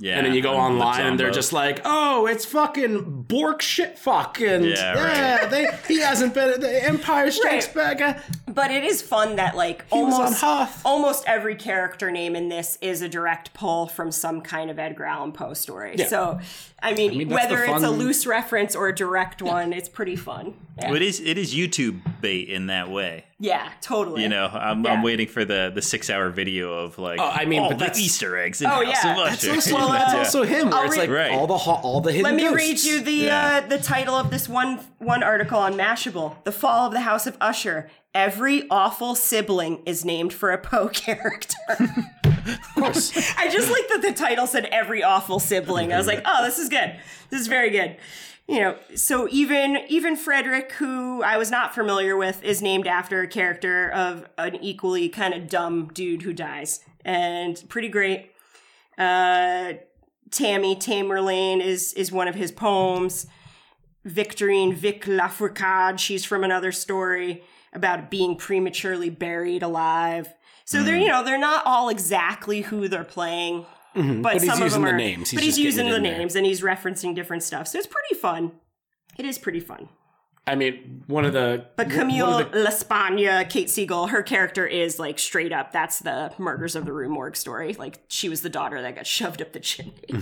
Yeah, and then you go on the online and they're just like, "Oh, it's fucking Bork shit fuck," and Yeah, yeah, right. they he hasn't been the Empire Strikes Right. Back. uh, But it is fun that like He almost Hoth. almost every character name in this is a direct pull from some kind of Edgar Allan Poe story. Yeah. So I mean, mean, that's the whether it's a loose reference or a direct one, it's pretty fun. Yeah, Well, it is it is YouTube bait in that way. yeah totally. You know, I'm, Yeah. I'm waiting for the the six hour video of like, Oh, I mean, all but the that's- Easter eggs in Oh, House yeah. of That's Usher. Also, that's Yeah. also him. Where I'll it's read- like Right. all the ho- all the hidden. Let me ghosts. read you the Yeah. uh, the title of this one one article on Mashable: "The Fall of the House of Usher." Every awful sibling is named for a Poe character. Of course. I just like that the title said every awful sibling. I was like, oh, this is good. This is very good. You know, so even even Frederick, who I was not familiar with, is named after a character of an equally kind of dumb dude who dies, and pretty great. Uh, Tammy Tamerlane is is one of his poems. Victorine Vic LaFourcade, she's from another story about being prematurely buried alive. So they're, you know, they're not all exactly who they're playing, but, Mm-hmm. But he's some of them the are. names. He's but he's using the in there. names and he's referencing different stuff. So it's pretty fun. It is pretty fun. I mean, one of the But Camille the- L'Espanaye, Kate Siegel, her character is like straight up. That's the Murders of the Rue Morgue story. Like she was the daughter that got shoved up the chimney.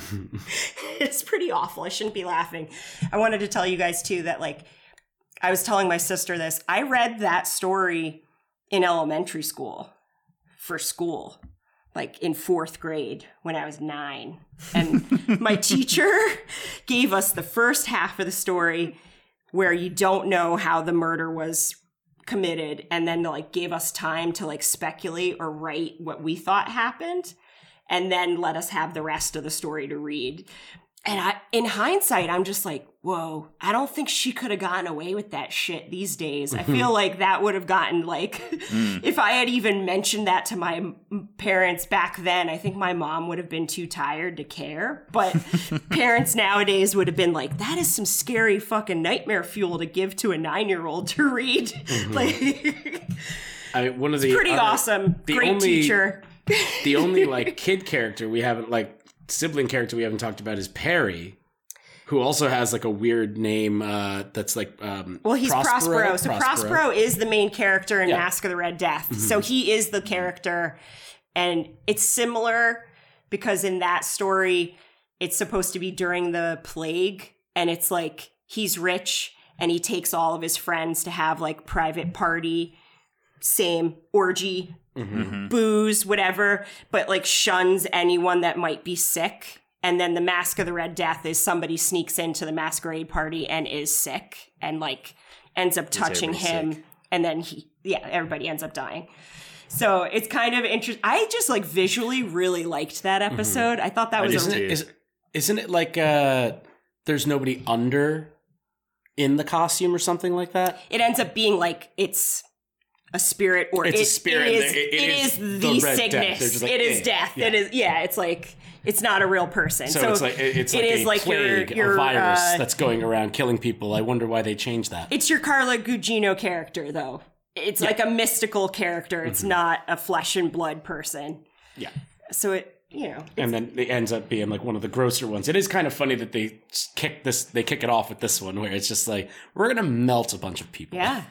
it's pretty awful. I shouldn't be laughing. I wanted to tell you guys too that like I was telling my sister this. I read that story in elementary school for school, like in fourth grade when I was nine. And my teacher gave us the first half of the story where you don't know how the murder was committed and then like gave us time to like speculate or write what we thought happened and then let us have the rest of the story to read and I, in hindsight, I'm just like, whoa, I don't think she could have gotten away with that shit these days. I feel like that would have gotten like, hmm. if I had even mentioned that to my parents back then, I think my mom would have been too tired to care. But parents nowadays would have been like, that is some scary fucking nightmare fuel to give to a nine year old to read. Mm-hmm. like, I mean, one of the pretty other- awesome. the Great only- teacher. The only like kid character we haven't like sibling character we haven't talked about is Perry, who also has like a weird name uh, that's like um, Well, he's Prospero. So Prospero. is the main character in Yeah. Mm-hmm. Masque of the Red Death. So he is the character, and it's similar because in that story, it's supposed to be during the plague, and it's like he's rich and he takes all of his friends to have like private party, same orgy, Mm-hmm. booze, whatever, but like shuns anyone that might be sick. And then the Masque of the Red Death is somebody sneaks into the masquerade party and is sick and like ends up touching him. sick? And then he, yeah, everybody ends up dying. So it's kind of interesting. I just like visually really liked that episode. I thought that was Isn't a did. it, is, isn't it like uh, there's nobody under in the costume or something like that? it ends up being like it's a spirit or It's a spirit. It is, It- it it is is, the the, Red Death. Sickness. like, it is eh, death. yeah. It is yeah. It's like it's not a real person. So, So, it's like it's it like is a like your- plague, your, a virus uh, that's going around killing people. I wonder why they changed that. it's your Carla Gugino character though. It's like a mystical character. It's not a flesh and blood person. yeah. So it you know and then it ends up being like one of the grosser ones. It is kind of funny that they kick this, they kick it off with this one where it's just like we're gonna melt a bunch of people. yeah.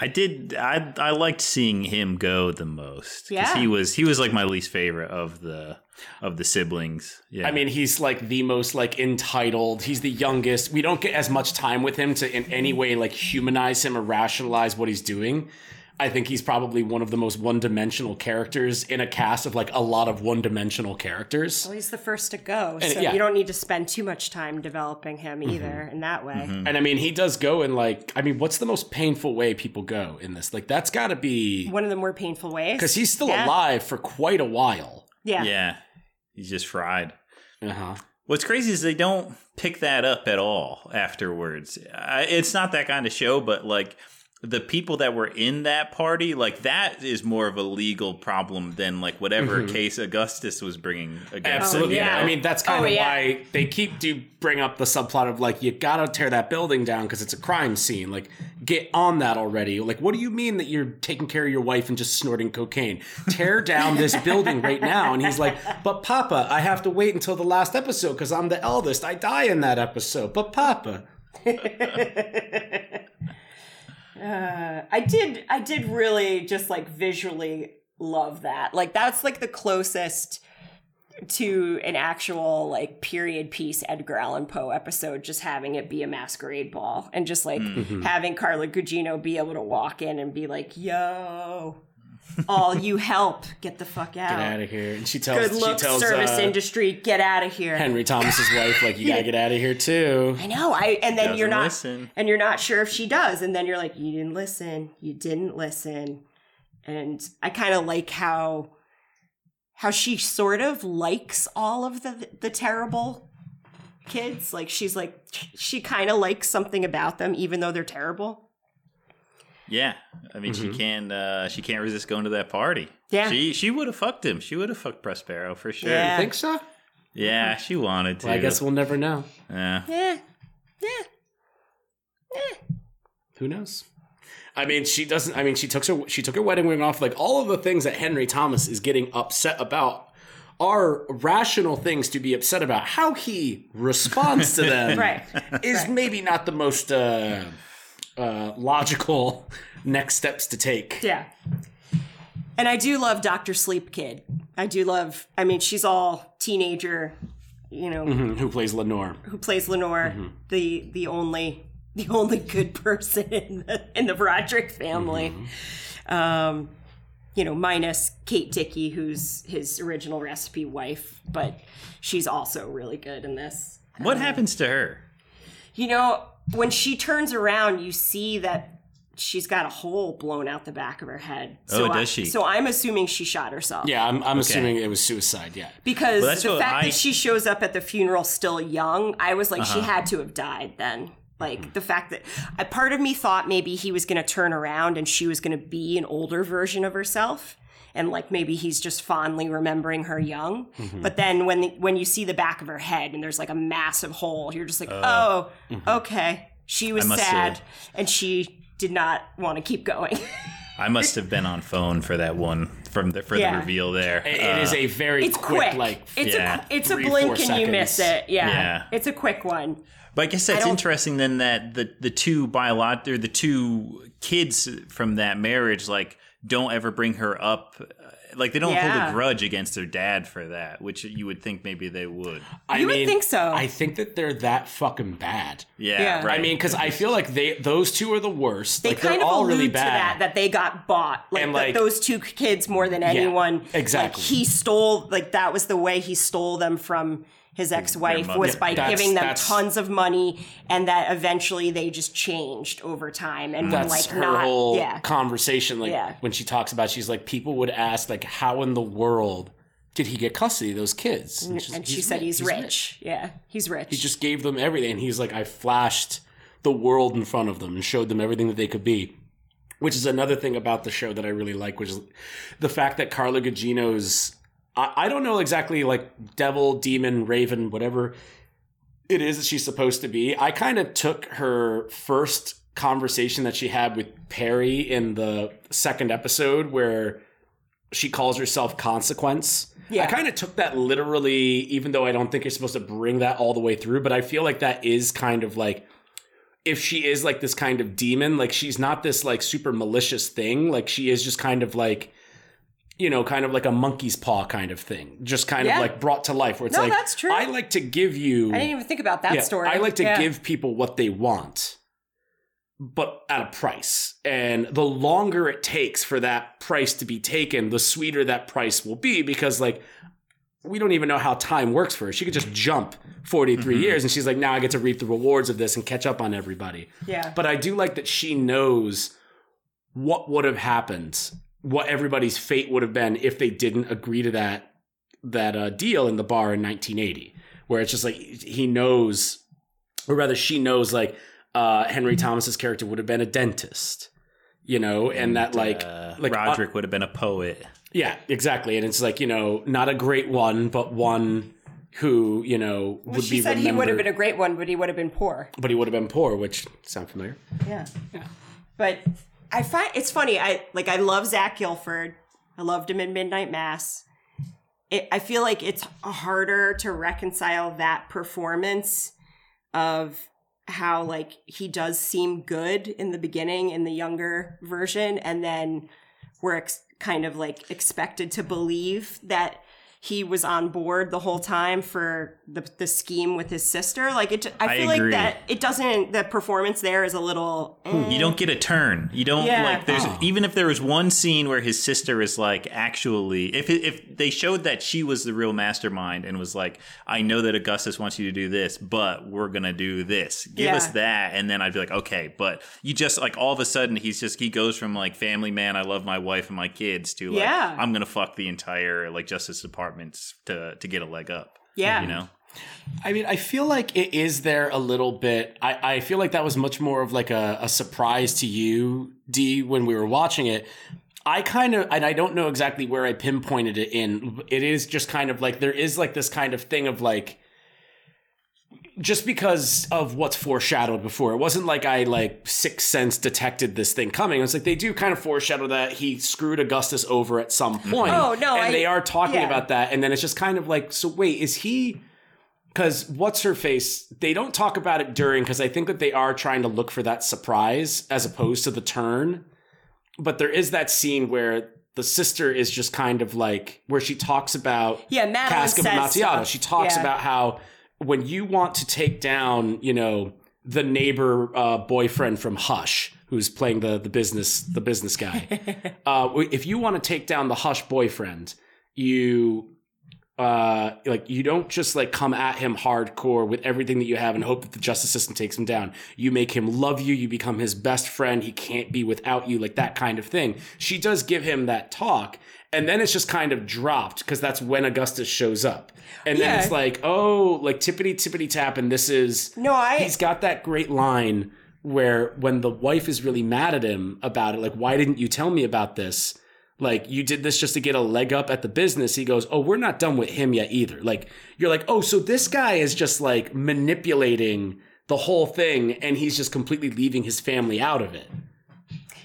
I did. I I liked seeing him go the most. 'cause Yeah. he was he was like my least favorite of the of the siblings. Yeah, I mean, he's like the most like entitled. He's the youngest. We don't get as much time with him to in any way like humanize him or rationalize what he's doing. I think he's probably one of the most one-dimensional characters in a cast of like a lot of one-dimensional characters. Well, he's the first to go, so yeah. Mm-hmm. you don't need to spend too much time developing him either in that way. And I mean, he does go in like, I mean, what's the most painful way people go in this? Like, that's got to be One of the more painful ways. because he's still Yeah. alive for quite a while. Yeah. yeah, he's just fried. Uh huh. What's crazy is they don't pick that up at all afterwards. I, it's not that kind of show, but like the people that were in that party, like that is more of a legal problem than like whatever case Augustus was bringing against. Mm-hmm. Absolutely. him, yeah. know? I mean, that's kind Oh, of yeah. why they keep do bring up the subplot of like you gotta tear that building down because it's a crime scene. Like, get on that already. Like, what do you mean that you're taking care of your wife and just snorting cocaine? Tear down this building right now. And he's like, but Papa, I have to wait until the last episode because I'm the eldest. I die in that episode. But Papa, Uh, I did I did really just like visually love that. Like that's like the closest to an actual like period piece Edgar Allan Poe episode just having it be a masquerade ball and just like mm-hmm. having Carla Gugino be able to walk in and be like, "Yo, all you help, get the fuck out." get out of here. And she tells Good she tells service uh, industry, get out of here. Henry Thomas's wife, like, you gotta get out of here too. I know. I and then you're Doesn't not listen. and you're not sure if she does, and then you're like, you didn't listen, you didn't listen, and I kind of like how how she sort of likes all of the the terrible kids. Like she's like she kind of likes something about them, even though they're terrible. Yeah, I mean, Mm-hmm. she can't. Uh, she can't resist going to that party. Yeah. she she would have fucked him. She would have fucked Prospero for sure. Yeah. Think so? Yeah, she wanted to. Well, I guess we'll never know. Yeah. Yeah, yeah. Who knows? I mean, she doesn't. I mean, she took her she took her wedding ring off. Like all of the things that Henry Thomas is getting upset about are rational things to be upset about. How he responds to them, Right. is maybe not the most uh, uh, logical next steps to take. Yeah. And I do love Dr. Sleep Kid. I do love, I mean, she's all teenager, you know, Who plays Lenore? who plays Lenore, the the only the only good person in the in the Broderick family. Um, you know, minus Kate Dickey, who's his original recipe wife, but she's also really good in this. What happens to her? You know, when she turns around, you see that she's got a hole blown out the back of her head. So Oh, does I- she? So I'm assuming she shot herself. Yeah, I'm, I'm assuming it was suicide. Yeah, Because Well, the fact I- that she shows up at the funeral still young, I was like, she Uh-huh. had to have died then. Like the fact that a part of me thought maybe he was going to turn around and she was going to be an older version of herself. And like maybe he's just fondly remembering her young, Mm-hmm. but then when the, when you see the back of her head and there's like a massive hole, you're just like, oh, okay, she was Uh, mm-hmm. I must sad have- and she did not want to keep going. I must have been on phone for that one from the for Yeah. the reveal there. it, it is a very it's quick, quick, like it's yeah, a it's a blink four and you miss it. Yeah. Yeah. it's a quick one. But I guess that's don't- interesting then that the the two biolog or the two kids from that marriage like don't ever bring her up uh, like they don't hold a grudge against their dad for that, which you would think maybe they would. I You would think so. I think that they're that fucking bad. Yeah, Yeah. right. I mean, because I feel like they those two are the worst. They like kind they're of all allude really to that that they got bought, like, And, like- those two kids more than anyone. exactly. Like, he stole, like that was the way he stole them from his ex-wife mother. was Yeah, by giving them tons of money, and that eventually they just changed over time and That's were like her not, whole yeah, conversation. Like Yeah. when she talks about, she's like, people would ask, like, how in the world did he get custody of those kids? she's and like, she said he's, rich. Yeah, he's rich. He just gave them everything. And he's like, I flashed the world in front of them and showed them everything that they could be. Which is another thing about the show that I really like, which is the fact that Carla Gugino's I, I don't know exactly like devil, demon, raven, whatever it is that she's supposed to be. I kind of took her first conversation that she had with Perry in the second episode where she calls herself consequence. Yeah. I kind of took that literally, even though I don't think you're supposed to bring that all the way through, but I feel like that is kind of like if she is like this kind of demon, like she's not this like super malicious thing. Like she is just kind of like, you know, kind of like a monkey's paw kind of thing, just kind Yeah. of like brought to life. Where it's No, like, that's true. I like to give you. I didn't even think about that Yeah, story. I like to Yeah. give people what they want, but at a price. And the longer it takes for that price to be taken, the sweeter that price will be because, like, we don't even know how time works for her. She could just jump 43 mm-hmm. years and she's like, now I get to reap the rewards of this and catch up on everybody. Yeah. But I do like that she knows what would have happened, what everybody's fate would have been if they didn't agree to that that uh, deal in the bar in 1980, where it's just like he knows, or rather, she knows like uh, Henry Thomas's character would have been a dentist. you know, and that like Uh, like uh, Roderick would have been a poet. yeah, exactly, and it's like you know, not a great one, but one who you know would Well, she be said he would have been a great one, but he would have been poor. but he would have been poor, which sound familiar? Yeah, Yeah. But I find it's funny. I like I love Zach Gilford. I loved him in Midnight Mass. It, I feel like it's harder to reconcile that performance of how like he does seem good in the beginning in the younger version, and then we're ex- kind of like expected to believe that he was on board the whole time for the the scheme with his sister. Like it, ju- I I feel like that it doesn't. The performance there is a little. eh. You don't get a turn. You don't Yeah. like. There's Oh. even if there was one scene where his sister is like, actually, if it, if they showed that she was the real mastermind and was like, I know that Augustus wants you to do this, but we're gonna do this. Give Yeah. us that, and then I'd be like, okay. But you just like all of a sudden he's just he goes from like family man, I love my wife and my kids to like Yeah. I'm gonna fuck the entire like Justice Department to to get a leg up. Yeah. You know. I mean, I feel like it is there a little bit. I, I feel like that was much more of like a, a surprise to you, D, when we were watching it. I kind of, and I don't know exactly where I pinpointed it in. It is just kind of like there is like this kind of thing of like, just because of what's foreshadowed before. It wasn't like I like sixth sense detected this thing coming. It's like they do kind of foreshadow that he screwed Augustus over at some mm-hmm. point. Oh, no, and I- they are talking yeah. about that, and then it's just kind of like, so wait, is he? because what's her face they don't talk about it during because i think that they are trying to look for that surprise as opposed to the turn but there is that scene where the sister is just kind of like where she talks about Yeah, Madeline cask of says Amontillado. she talks Yeah. about how when you want to take down you know the neighbor uh, boyfriend from hush who's playing the the business the business guy uh, if you want to take down the hush boyfriend you uh like you don't just like come at him hardcore with everything that you have and hope that the justice system takes him down. You make him love you you become his best friend he can't be without you like that kind of thing. She does give him that talk and then it's just kind of dropped because that's when augustus shows up. And then Yeah. it's like oh like tippity tippity tap and this is No, I- he's got that great line where when the wife is really mad at him about it like why didn't you tell me about this? Like you did this just to get a leg up at the business. He goes oh we're not done with him yet either. Like you're like oh so this guy is just like manipulating the whole thing and he's just completely leaving his family out of it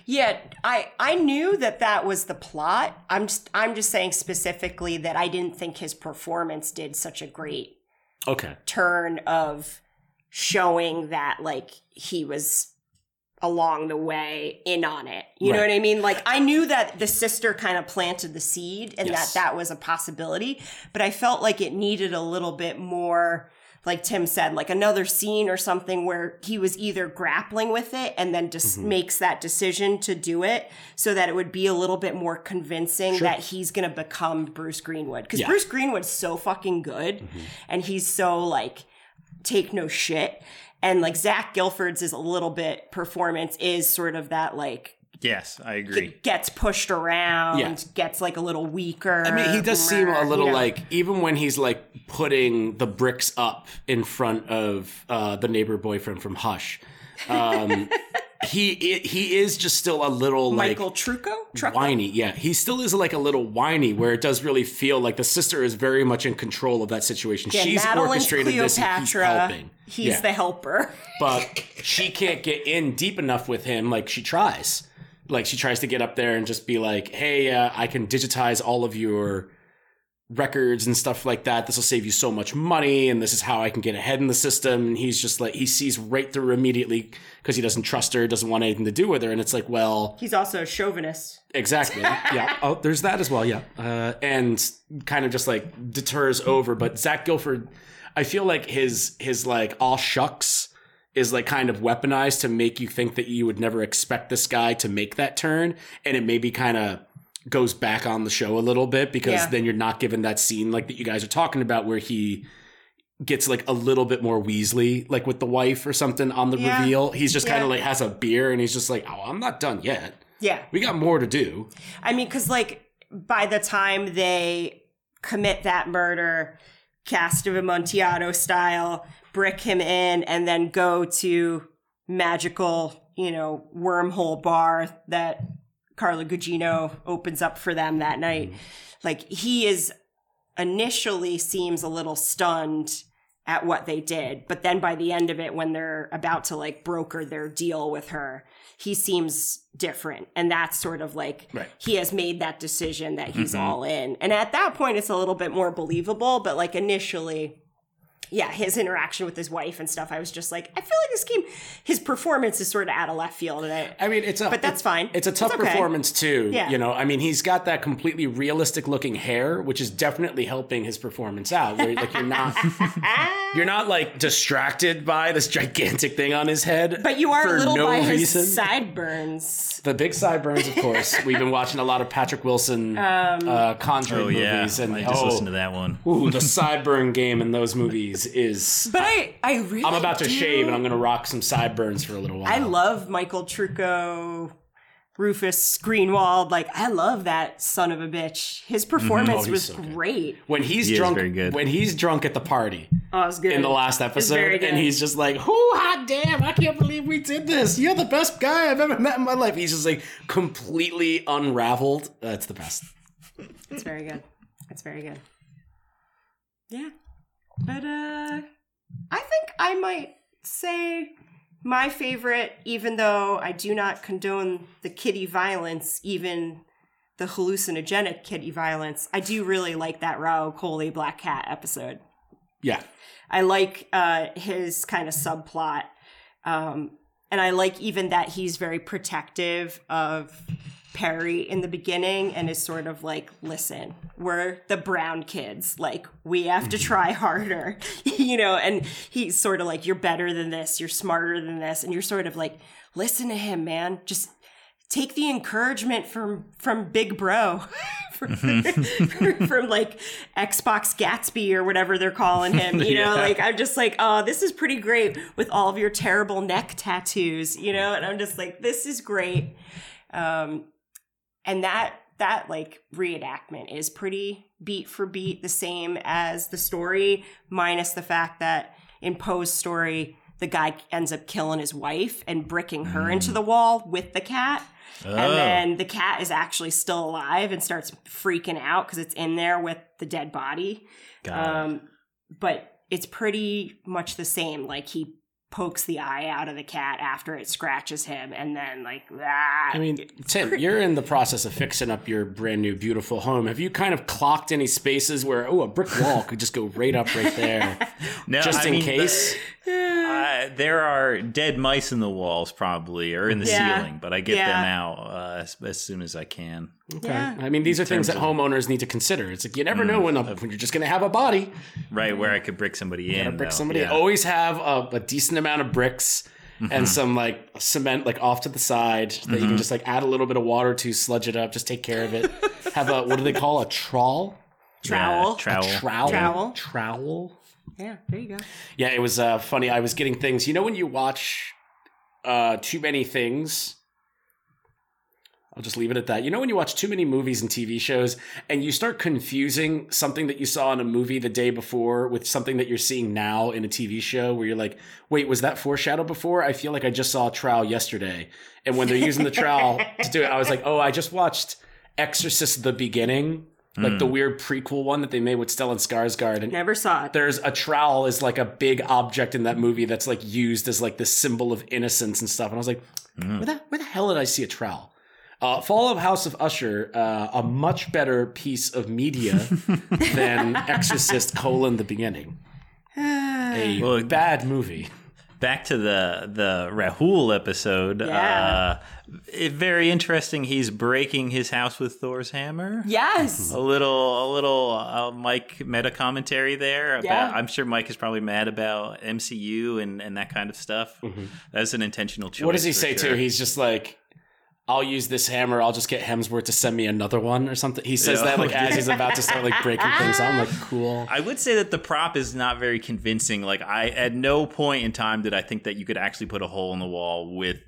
Yeah, I I knew that that was the plot. I'm just I'm just saying specifically that I didn't think his performance did such a great okay turn of showing that like he was along the way in on it. You know what I mean? Like I knew that the sister kind of planted the seed and Yes. that that was a possibility, but I felt like it needed a little bit more like Tim said, like another scene or something where he was either grappling with it and then just Mm-hmm. makes that decision to do it so that it would be a little bit more convincing that he's going to become Bruce Greenwood. Because Yeah. Mm-hmm. Bruce Greenwood's so fucking good and he's so like, take no shit. And like Zach Gilford's is a little bit performance is sort of that like Yes, I agree. gets pushed around, Yeah. gets like a little weaker. I mean, he does seem a little you know? like even when he's like putting the bricks up in front of uh, the neighbor boyfriend from Hush. Um, he he is just still a little like Michael Trucco. Trucco? whiny. Yeah, he still is like a little whiny, where it does really feel like the sister is very much in control of that situation. Yeah, She's Madeline's orchestrated this, and he's helping. He's Yeah. the helper. but she can't get in deep enough with him. Like she tries, like she tries to get up there and just be like, "Hey, uh, I can digitize all of your." records and stuff like that. This will save you so much money, and this is how I can get ahead in the system. And he's just like he sees right through immediately because he doesn't trust her, doesn't want anything to do with her. And it's like, well, He's also a chauvinist. Exactly. yeah. Oh, there's that as well. Yeah. Uh, and kind of just like deters over. But Zach Gilford, I feel like his his like all shucks is like kind of weaponized to make you think that you would never expect this guy to make that turn, and it maybe kind of goes back on the show a little bit because Yeah. then you're not given that scene like that you guys are talking about where he gets like a little bit more Weasley, like with the wife or something on the Yeah. reveal. He's just kind of like has a beer and he's just like, oh, I'm not done yet. Yeah. We got more to do. I mean, because like by the time they commit that murder, cask of Amontillado style, brick him in, and then go to magical you know, wormhole bar that Carla Gugino opens up for them that night. Like he is initially seems a little stunned at what they did, but then by the end of it, when they're about to like broker their deal with her, he seems different. And that's sort of like Right. he has made that decision that he's mm-hmm. all in. And at that point, it's a little bit more believable, but like initially, yeah, his interaction with his wife and stuff, I was just like, I feel like this game, his performance is sort of out of left field. And I, I mean, it's a But that's it- fine. It's a tough It's okay. performance too. Yeah. You know, I mean, he's got that completely realistic looking hair, which is definitely helping his performance out. Where like you're not, you're not like distracted by this gigantic thing on his head. but you are for a little no by reason. his sideburns. The big sideburns, of course. We've been watching a lot of Patrick Wilson Um, uh, Conjuring Oh yeah, movies, and I just oh, listened to that one. ooh, the sideburn game in those movies is. But I, I really, I'm about to do- shave, and I'm going to rock some sideburns for a little while. I love Michael Trucco, Rufus Griswold. Like I love that son of a bitch. His mm-hmm. performance Oh, was so good. great. when he's He drunk. very good. When he's drunk at the party Oh, it was good in the last episode, and he's just like, "Whoo, hot damn! I can't believe we did this. You're the best guy I've ever met in my life." He's just like completely unraveled. That's the best. It's very good. It's very good. Yeah. But uh I think I might say my favorite, even though I do not condone the kitty violence, even the hallucinogenic kitty violence, I do really like that Rahul Kohli Black Cat episode. Yeah, I like uh, his kind of subplot. Um, and I like even that he's very protective of Perry in the beginning and is sort of like, listen, we're the brown kids. Like, we have to try harder, you know? And he's sort of like, you're better than this, you're smarter than this. And you're sort of like, listen to him, man. Just take the encouragement from from big bro from, from like xbox gatsby or whatever they're calling him you know Yeah. like i'm just like oh this is pretty great with all of your terrible neck tattoos you know and i'm just like this is great um and that that like reenactment is pretty beat for beat the same as the story minus the fact that in poe's story the guy ends up killing his wife and bricking her into the wall with the cat Oh. and then the cat is actually still alive and starts freaking out because it's in there with the dead body Got it. um, but it's pretty much the same. Like he pokes the eye out of the cat after it scratches him, and then like ah. I mean, Tim, you're in the process of fixing up your brand new beautiful home. Have you kind of clocked any spaces where oh, a brick wall could just go right up right there, No, just I in mean, case? Uh, there are dead mice in the walls, probably, or in the Yeah. ceiling, but I get Yeah. them out uh, as, as soon as I can. Okay. Yeah. I mean, these are things that homeowners need to consider. It's like you never know when, a, when you're just going to have a body. Right where I could brick somebody in. brick though. somebody. Yeah. Always have a, a decent amount of bricks and some like cement like off to the side that you can just like add a little bit of water to sludge it up. Just take care of it. have a what do they call a trawl? Trowel. Yeah, trowel. Trowel. Trowel. Trowel. Yeah, there you go. Yeah, it was uh, funny. I was getting things. You know when you watch uh, too many things. I'll just leave it at that. You know when you watch too many movies and TV shows and you start confusing something that you saw in a movie the day before with something that you're seeing now in a TV show where you're like, "Wait, was that foreshadowed before? I feel like I just saw a trowel yesterday." And when they're using the trowel to do it, I was like, "Oh, I just watched Exorcist the beginning." Like the weird prequel one that they made with Stellan Skarsgård, and Never saw it. there's a trowel is like a big object in that movie that's like used as like the symbol of innocence and stuff. And I was like, where the where the hell did I see a trowel? Uh, Fall of House of Usher, uh, a much better piece of media than Exorcist: colon the beginning. A Well, bad movie. Back to the the Rahul episode. Yeah. Uh, it, very interesting. He's breaking his house with Thor's hammer. yes. A little, a little uh, Mike meta commentary there. About, Yeah. I'm sure Mike is probably mad about MCU and, and that kind of stuff. That's an intentional choice. What does he say sure. too? He's just like, I'll use this hammer. I'll just get Hemsworth to send me another one or something. He says Yeah. that like as he's about to start like breaking things. I'm like, cool. I would say that the prop is not very convincing. Like I, at no point in time did I think that you could actually put a hole in the wall with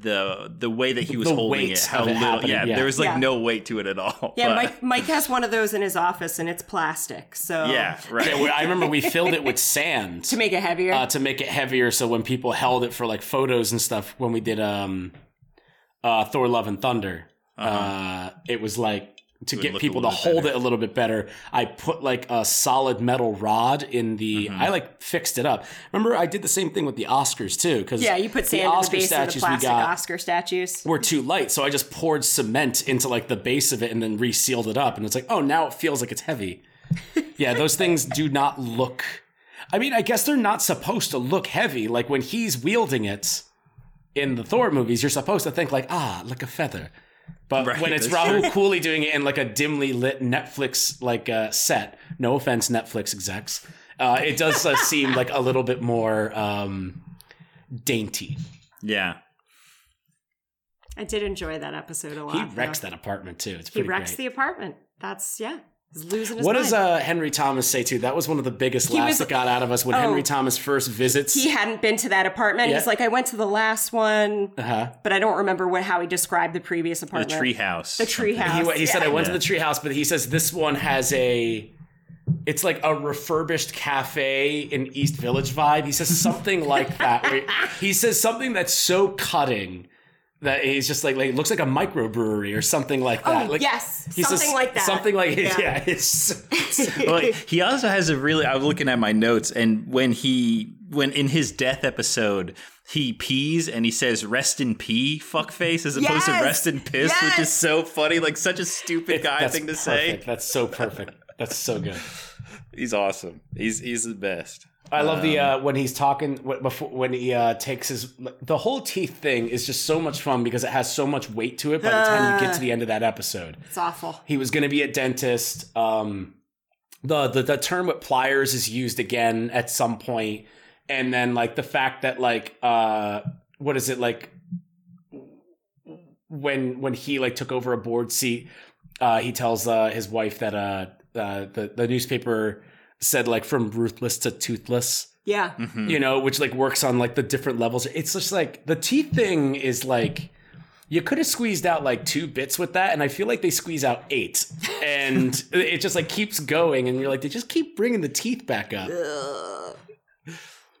the the way that he was The holding it, how it little, yeah, yeah. there was like Yeah. no weight to it at all. Yeah, but- Mike Mike has one of those in his office, and it's plastic. So yeah, right. Yeah, I remember we filled it with sand to make it heavier. uh, to make it heavier. So when people held it for like photos and stuff, when we did um, uh, Thor: Love and Thunder, uh it was like to get people to hold better. it a little bit better. I put like a solid metal rod in the. Mm-hmm. I like fixed it up. Remember, I did the same thing with the Oscars too. Because yeah, you put sand in the base of the plastic Oscar statues. were too light, so I just poured cement into like the base of it and then resealed it up, and it's like, oh, now it feels like it's heavy. yeah, those things do not look. I mean, I guess they're not supposed to look heavy. Like when he's wielding it in the Thor movies, you're supposed to think like, ah, like a feather. But Right, when it's that's Rahul Kohli doing it in like a dimly lit Netflix like uh, set, no offense, Netflix execs, uh, it does uh, seem like a little bit more um, dainty. yeah. I did enjoy that episode a lot. He wrecks though. that apartment too. It's He wrecks great. the apartment. That's yeah. He's losing his What mind. does uh, Henry Thomas say too? That was one of the biggest He laughs was- that got out of us when Oh. Henry Thomas first visits. he hadn't been to that apartment. Yeah. He's like, I went to the last one, uh-huh. but I don't remember what how he described the previous The apartment. tree house. The tree house. He, he said. I went Yeah. to the treehouse, but he says this one has a. It's like a refurbished cafe in East Village vibe. He says something like that. where he says something that's so cutting that he's just like, like it looks like a microbrewery or something like that. Oh, like, yes. he says Something like that. Something like Yeah. yeah. it's, Well, he also has a really. I was looking at my notes, and when he when in his death episode. He pees and he says "rest in pee, fuckface," as opposed to "rest in piss," which is so funny. Like such a stupid guy thing to perfect. say. That's so perfect. That's so good. He's awesome. He's he's the best. I love the Um, uh, when he's talking before when he uh, takes his the whole teeth thing is just so much fun because it has so much weight to it. By the time you get to the end of that episode, It's awful. he was going to be a dentist. Um, the, the the term with pliers is used again at some point, and then like the fact that like uh, what is it like when when he like took over a board seat, uh, he tells uh, his wife that uh, uh, the the newspaper said like from ruthless to toothless Yeah. Mm-hmm. you know, which like works on like the different levels. It's just like the teeth thing is like you could have squeezed out like two bits with that, and I feel like they squeeze out eight, and it just like keeps going, and you're like they just keep bringing the teeth back up.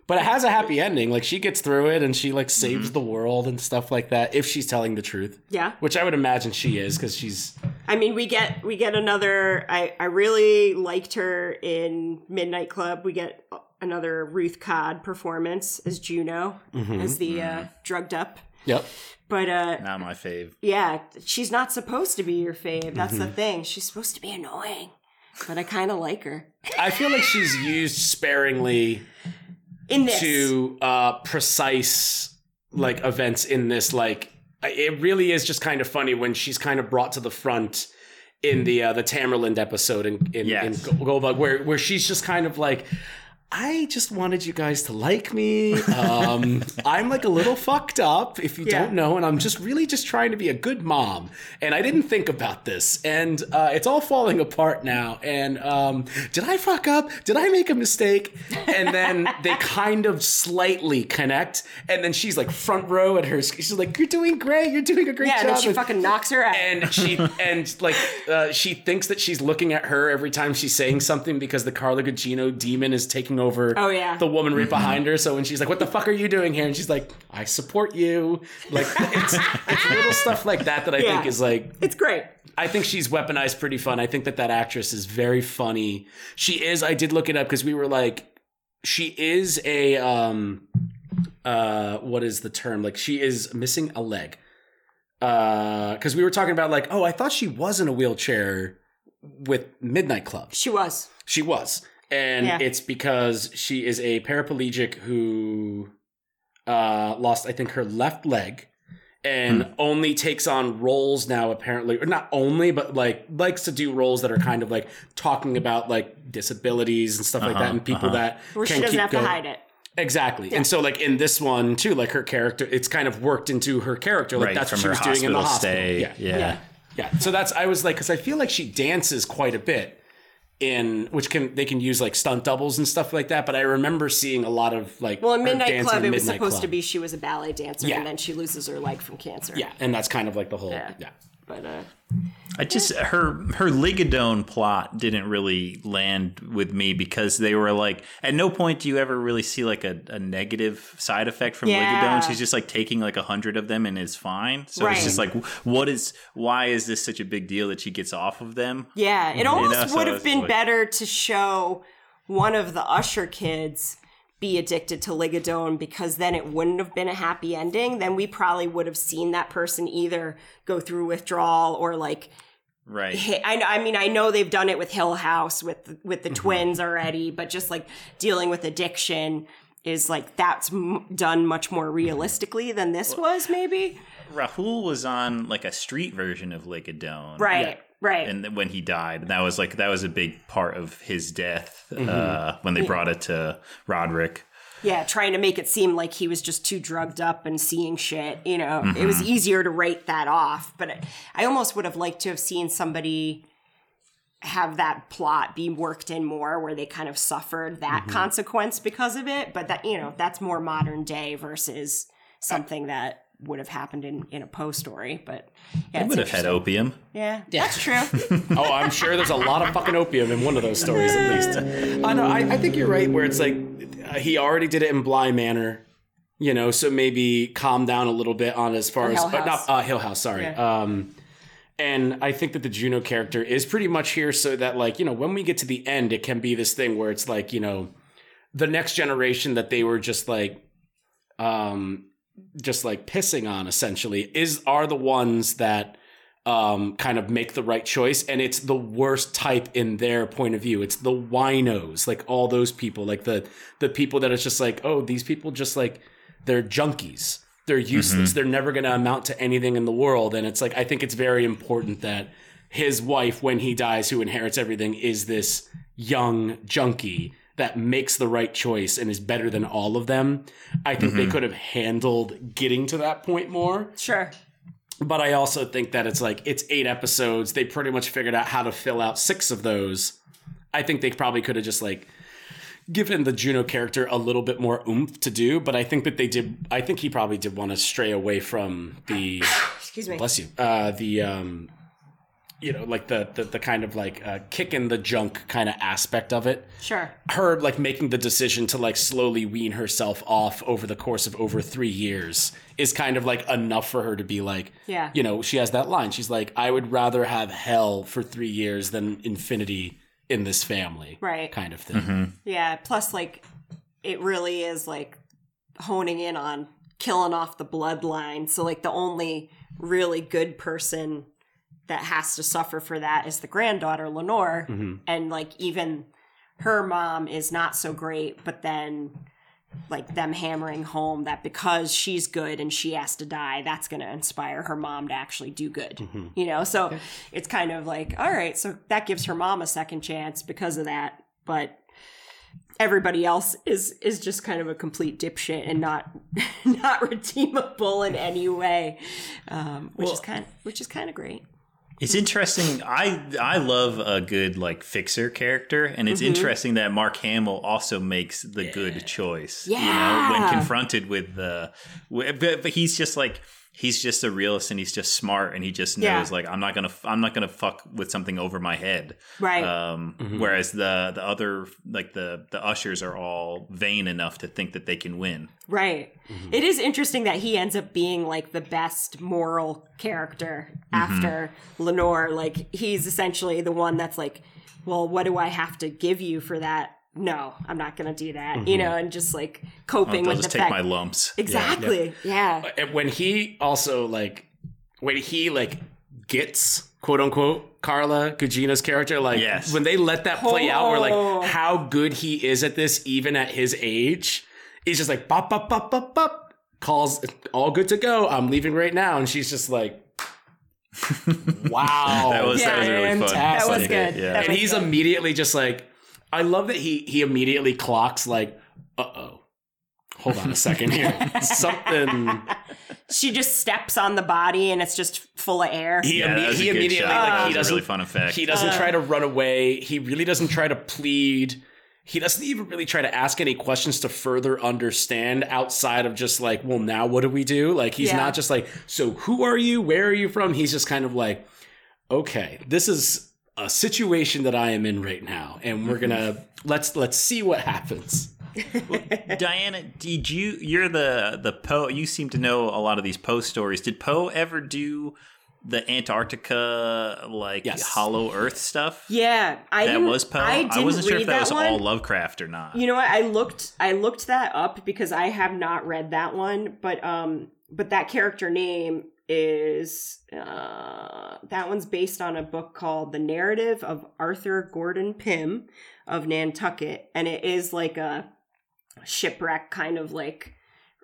But it has a happy ending. Like she gets through it, and she like saves the world and stuff like that. If she's telling the truth, Yeah. which I would imagine she is, because she's I mean, we get we get another. I I really liked her in Midnight Club. We get another Ruth Codd performance as Juno, Mm-hmm. as the uh, drugged up. yep. But uh, Not my fave. yeah, she's not supposed to be your fave. That's Mm-hmm. the thing. She's supposed to be annoying, but I kind of like her I feel like she's used sparingly in this. to uh precise like events in this like it really is just kind of funny when she's kind of brought to the front in the uh the Tamerlane episode in in, Yes. in Goldbug where where she's just kind of like I just wanted you guys to like me. Um, I'm like a little fucked up, if you Yeah. don't know, and I'm just really just trying to be a good mom. And I didn't think about this, and uh, it's all falling apart now. And um, did I fuck up? Did I make a mistake? And then they kind of slightly connect, and then she's like front row at her. She's like, "You're doing great. You're doing a great yeah, job." and then she And- fucking knocks her out. and she and like uh, she thinks that she's looking at her every time she's saying something because the Carla Gugino demon is taking over Oh, yeah. the woman right behind her. So when she's like, "What the fuck are you doing here?" and she's like, "I support you." Like it's it's little stuff like that that I Yeah. think is like it's great. I think she's weaponized pretty fun. I think that that actress is very funny. She is. I did look it up because we were like, she is a um, uh, what is the term? Like she is missing a leg. Uh, because we were talking about like, oh, I thought she was in a wheelchair with Midnight Club. She was. She was. And Yeah. it's because she is a paraplegic who uh, lost, I think, her left leg and only takes on roles now, apparently, or not only, but like likes to do roles that are kind of like talking about like disabilities and stuff like that Uh-huh, and people uh-huh. that Where she can doesn't keep have going. to hide it. Exactly. And so like in this one too, like her character, it's kind of worked into her character. Like Right, that's what from she was doing in the hospital hospital. stay. Yeah. Yeah. Yeah. Yeah. So that's I was like, because I feel like she dances quite a bit in which can they can use like stunt doubles and stuff like that. But I remember seeing a lot of like Well, in Midnight Club, in it was Midnight supposed Club. to be she was a ballet dancer, Yeah. and then she loses her leg from cancer. yeah, and that's kind of like the whole Yeah. yeah. But uh, I just her her Ligodone plot didn't really land with me because they were like at no point do you ever really see like a, a negative side effect from Yeah. Ligodone. She's just like taking like a hundred of them and is fine. So Right. it's just like what is why is this such a big deal that she gets off of them? yeah, it almost know, so would have been like- better to show one of the Usher kids be addicted to Ligodone because then it wouldn't have been a happy ending. Then we probably would have seen that person either go through withdrawal or like Right. hit, I, I mean, I know they've done it with Hill House with with the mm-hmm. twins already, but just like dealing with addiction is like that's m- done much more mm-hmm. realistically than this was, maybe. Rahul was on like a street version of Ligodone. Right, right. And when he died, that was like that was a big part of his death Mm-hmm. uh, when they brought it to Roderick. yeah, trying to make it seem like he was just too drugged up and seeing shit. You know, it Mm-hmm. was easier to write that off. But I- I almost would have liked to have seen somebody have that plot be worked in more where they kind of suffered that Mm-hmm. consequence because of it. But that, you know, that's more modern day versus something that would have happened in, in a Poe story. But yeah, He would have had opium. Yeah, that's true. Oh, I'm sure there's a lot of fucking opium in one of those stories at least. I know. I, I think you're right. Where it's like uh, he already did it in Bly Manor, you know. So maybe calm down a little bit on as far as Hill uh, not House. uh, Hill House. Sorry. Yeah. Um, and I think that the Juno character is pretty much here so that like you know when we get to the end, it can be this thing where it's like you know the next generation that they were just like um just like pissing on essentially is are the ones that um kind of make the right choice and it's the worst type in their point of view. It's the winos like all those people like the the people that it's just like oh these people just like they're junkies. They're useless. They're never going to amount to anything in the world and it's like i think it's very important that his wife when he dies who inherits everything is this young junkie that makes the right choice and is better than all of them i think they could have handled getting to that point more sure. but I also think that it's like it's eight episodes. They pretty much figured out how to fill out six of those. I think they probably could have just like given the Juno character a little bit more oomph to do, but I think that they did I think he probably did want to stray away from the Excuse me. bless you. Uh the um you know, like the the, the kind of like uh, kicking the junk kind of aspect of it Sure. her like making the decision to like slowly wean herself off over the course of over three years is kind of like enough for her to be like Yeah. you know she has that line she's like i would rather have hell for three years than infinity in this family Right. kind of thing Yeah, plus like it really is like honing in on killing off the bloodline. So like the only really good person that has to suffer for that is the granddaughter Lenore and like even her mom is not so great, but then like them hammering home that because she's good and she has to die, that's going to inspire her mom to actually do good. You know, so it's kind of like, all right, so that gives her mom a second chance because of that. But everybody else is is just kind of a complete dipshit and not not redeemable in any way, um, which is Well- kind which is kind of great. It's interesting. I I love a good like fixer character, and it's Mm-hmm. interesting that Mark Hamill also makes the good choice. You know, Yeah. when confronted with the, but, but he's just like he's just a realist, and he's just smart, and he just knows Yeah. like I'm not gonna I'm not gonna fuck with something over my head. Right. Um, mm-hmm. Whereas the the other like the the ushers are all vain enough to think that they can win. Right. Mm-hmm. It is interesting that he ends up being like the best moral character mm-hmm. after Lenore. Like he's essentially the one that's like, well, what do I have to give you for that? No, I'm not going to do that. You mm-hmm. know, and just like coping with the. I'll with just the take fact. my lumps. exactly. Yeah. Uh, and when he also like when he like gets quote unquote Carla Gugino's character like Yes. when they let that play out we're Oh. like how good he is at this even at his age he's just like bop bop bop bop bop calls all good to go I'm leaving right now and she's just like wow That was that was really fun. That was good. Yeah. That and he's immediately just like I love that he he immediately clocks like uh oh hold on a second here something she just steps on the body and it's just full of air. He, Yeah, imme- that was a he immediately shot. like That he was a doesn't really fun effect. He doesn't try to run away. He really doesn't try to plead. He doesn't even really try to ask any questions to further understand outside of just like, well, now what do we do? Like he's Yeah. not just like, so who are you? Where are you from? He's just kind of like, okay, this is a situation that I am in right now, and we're gonna let's let's see what happens. Diana, did you? You're the the Poe. You seem to know a lot of these Poe stories. Did Poe ever do the Antarctica like Yes. Hollow Earth stuff? yeah, I that was Poe. I, I, wasn't sure read if that, was one. all Lovecraft or not. You know what? I looked I looked that up because I have not read that one, but um but that character name is uh that one's based on a book called The Narrative of Arthur Gordon Pym of Nantucket and it is like a shipwreck kind of like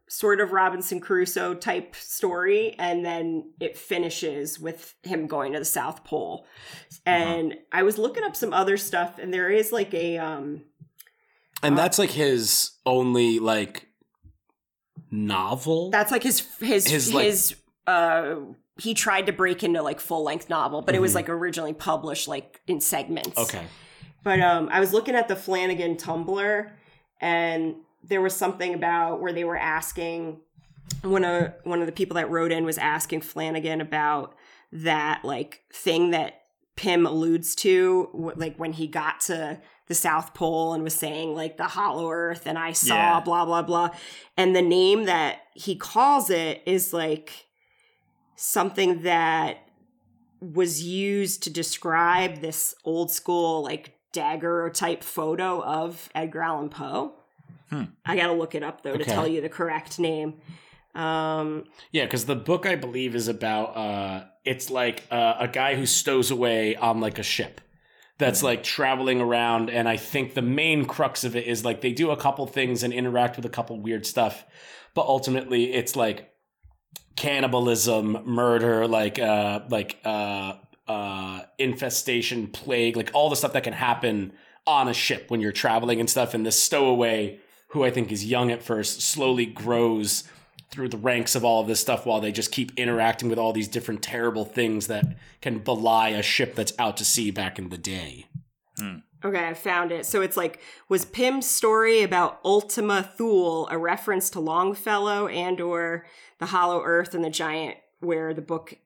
sort of Robinson Crusoe type story and then it finishes with him going to the South Pole. And I was looking up some other stuff and there is like a um And that's like his only like novel. that's like his his His, his, like- uh he tried to break into like full length novel but it was Mhm. like originally published like in segments okay. but um i was looking at the flanagan tumblr and there was something about where they were asking one of one of the people that wrote in was asking flanagan about that like thing that pym alludes to like when he got to the south pole and was saying like the hollow earth and i saw Yeah. blah blah blah and the name that he calls it is like something that was used to describe this old school like dagger type photo of Edgar Allan Poe. Hmm. I gotta look it up though to tell you the correct name. Um, Yeah, because the book I believe is about uh, it's like uh, a guy who stows away on like a ship that's like traveling around, and I think the main crux of it is like they do a couple things and interact with a couple weird stuff, but ultimately it's like cannibalism, murder, like uh, like uh, uh, infestation, plague, like all the stuff that can happen on a ship when you're traveling and stuff. And this stowaway, who I think is young at first, slowly grows through the ranks of all of this stuff while they just keep interacting with all these different terrible things that can belie a ship that's out to sea back in the day. Okay, I found it. So it's like was Pym's story about Ultima Thule a reference to Longfellow and or the Hollow Earth and the Giant, where the book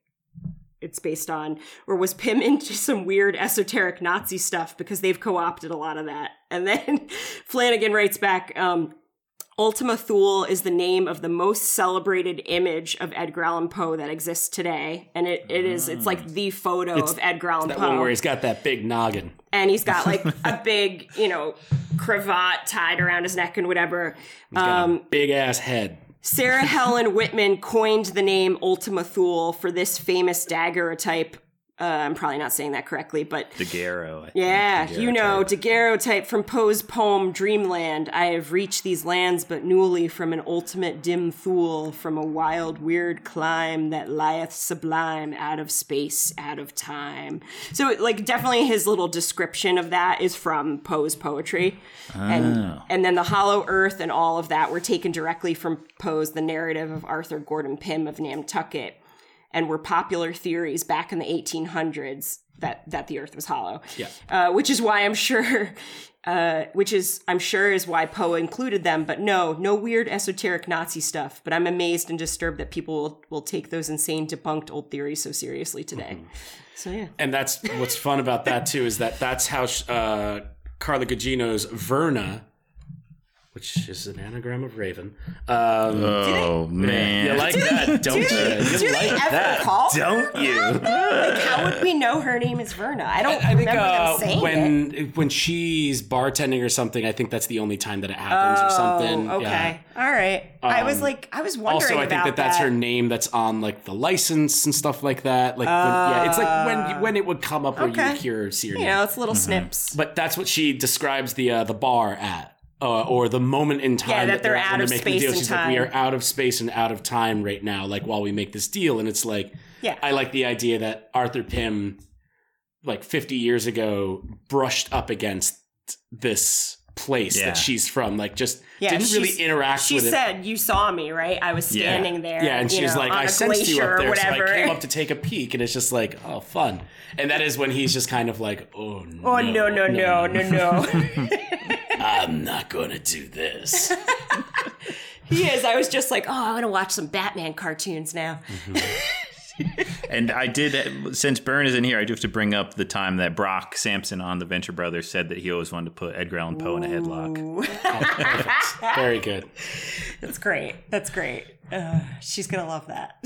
it's based on, or was Pym into some weird esoteric Nazi stuff because they've co-opted a lot of that? And then Flanagan writes back, um, Ultima Thule is the name of the most celebrated image of Edgar Allan Poe that exists today, and it, it is it's like the photo It's- of Edgar Allan That Poe one where he's got that big noggin. and he's got like a big, you know, cravat tied around his neck and whatever. Um, big ass head. Sarah Helen Whitman coined the name Ultima Thule for this famous daguerreotype. Uh, I'm probably not saying that correctly, but think, yeah, you know, daguerreotype. daguerreotype from Poe's poem Dreamland. I have reached these lands but newly from an ultimate dim thule, from a wild, weird clime that lieth sublime out of space, out of time. So, like, definitely his little description of that is from Poe's poetry. And, and then the hollow earth and all of that were taken directly from Poe's The Narrative of Arthur Gordon Pym of Nantucket and were popular theories back in the 1800s that that the earth was hollow. Yeah. Uh, which is why I'm sure uh, which is I'm sure is why Poe included them, but no, no weird esoteric Nazi stuff. But I'm amazed and disturbed that people will, will take those insane debunked old theories so seriously today. So yeah. And that's what's fun about that too is that that's how uh, Carla Gugino's Verna, which is an anagram of Raven. Um, Oh man, you like that, don't you? You do they like ever that, call don't you? Like, how would we know her name is Verna? I don't I think remember uh, them saying it. when when she's bartending or something, I think that's the only time that it happens or something. Oh, okay. Yeah. All right. I was Um, like, I was wondering Also, I think about that that's her name that's on like the license and stuff like that. Like, when, yeah, it's like when when it would come up where you would hear see her You name. know, it's little snips. But that's what she describes the uh, the bar at, uh, or the moment in time Yeah, that they're when out of making the space deal. and She's like, we are out of space and out of time right now. Like while we make this deal, and it's like, Yeah. I like the idea that Arthur Pym, like 50 years ago, brushed up against this place Yeah. that she's from. Like, just Yeah, didn't really interact She with it. She said, "You saw me, right? I was Yeah. standing there." Yeah, and you she's know, like, "I I a sensed you up there, so whatever. I came up to take a peek, and it's just like, oh, fun. And that is when he's just kind of like, oh no, oh no, no, no, no, no! I'm not gonna do this. he is. I was just like, "Oh, I want to watch some Batman cartoons now." Mm-hmm. And I did, since Byrne is in here, I do have to bring up the time that Brock Sampson on the Venture Brothers said that he always wanted to put Edgar Allan Poe in a headlock. Very good. That's great. That's great. Uh, she's gonna love that.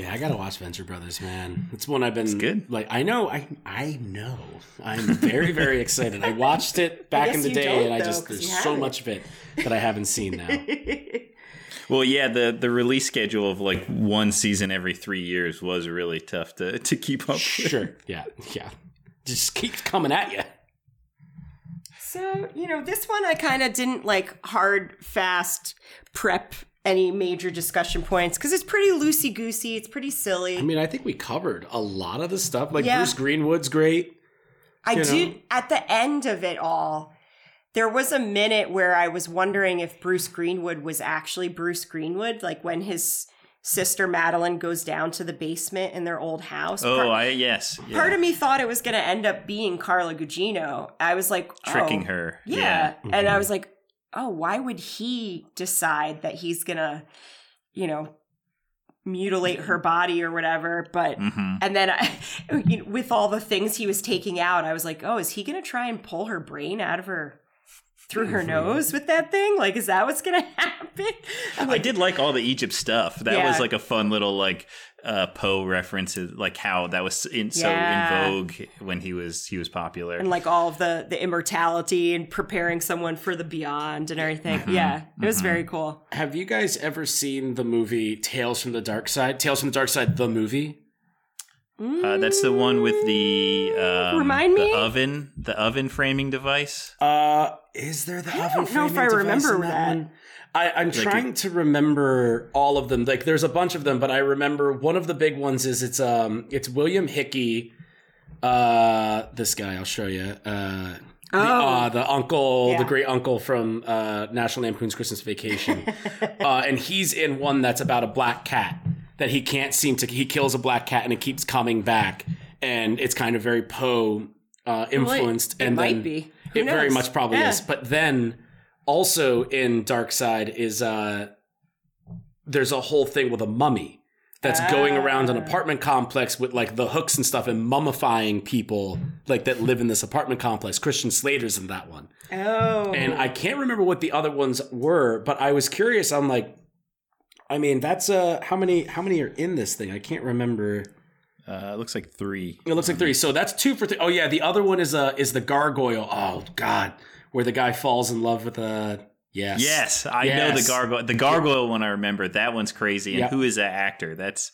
Yeah, I gotta watch Venture Brothers, man. It's one I've been good. Like, I know, I I know. I'm very very excited. I watched it back guess in the day, don't, and I just there's so haven't. much of it that I haven't seen now. Well, yeah, the, the release schedule of like one season every three years was really tough to, to keep up with. Sure. Yeah. Yeah. Just keeps coming at you. So, you know, this one I kind of didn't like hard, fast prep any major discussion points because it's pretty loosey goosey. It's pretty silly. I mean, I think we covered a lot of the stuff. Like Yeah. Bruce Greenwood's great. I you do, know? at the end of it all, there was a minute where I was wondering if Bruce Greenwood was actually Bruce Greenwood, like when his sister Madeline goes down to the basement in their old house. Oh, Part- I yes. yeah. Part of me thought it was going to end up being Carla Gugino. I was like, tricking oh, her. Yeah. And Mm-hmm. I was like, oh, why would he decide that he's going to, you know, mutilate her body or whatever? But, hmm and then I, you know, with all the things he was taking out, I was like, oh, is he going to try and pull her brain out of her? Through her Mm-hmm. nose with that thing? Like, is that what's gonna happen? I'm I did like all the Egypt stuff. That Yeah. was like a fun little like uh Poe references, like how that was in, so in vogue when he was he was popular. and like all of the the immortality and preparing someone for the beyond and everything. Mm-hmm. Yeah, it was very cool. Have you guys ever seen the movie Tales from the Dark Side? Tales from the Dark Side, the movie? Uh, that's the one with the um, Remind the me? oven, the oven framing device. Uh, is there the I oven don't know if I remember in that. one? I, I'm trying to remember all of them. Like, there's a bunch of them, but I remember one of the big ones is it's um it's William Hickey. Uh, this guy I'll show you. Uh, the, Oh. uh, the uncle, Yeah. the great uncle from uh, National Lampoon's Christmas Vacation, uh, and he's in one that's about a black cat that he can't seem to. He kills a black cat and it keeps coming back, and it's kind of very Poe uh, influenced. it and might then be. It very much probably Yeah. is. But then also in Dark Side is uh, there's a whole thing with a mummy that's going around an Ah. apartment complex with like the hooks and stuff and mummifying people like that live in this apartment complex. Christian Slater's in that one. Oh, And I can't remember what the other ones were, but I was curious. I'm like, I mean, that's uh how many how many are in this thing? I can't remember. Uh, it looks like three. It looks like three. So that's two for three. Oh yeah, the other one is uh is the gargoyle. Oh god, where the guy falls in love with a yes. Yes, I know the gargoyle. The gargoyle one I remember. That one's crazy. And Yeah. who is that actor? That's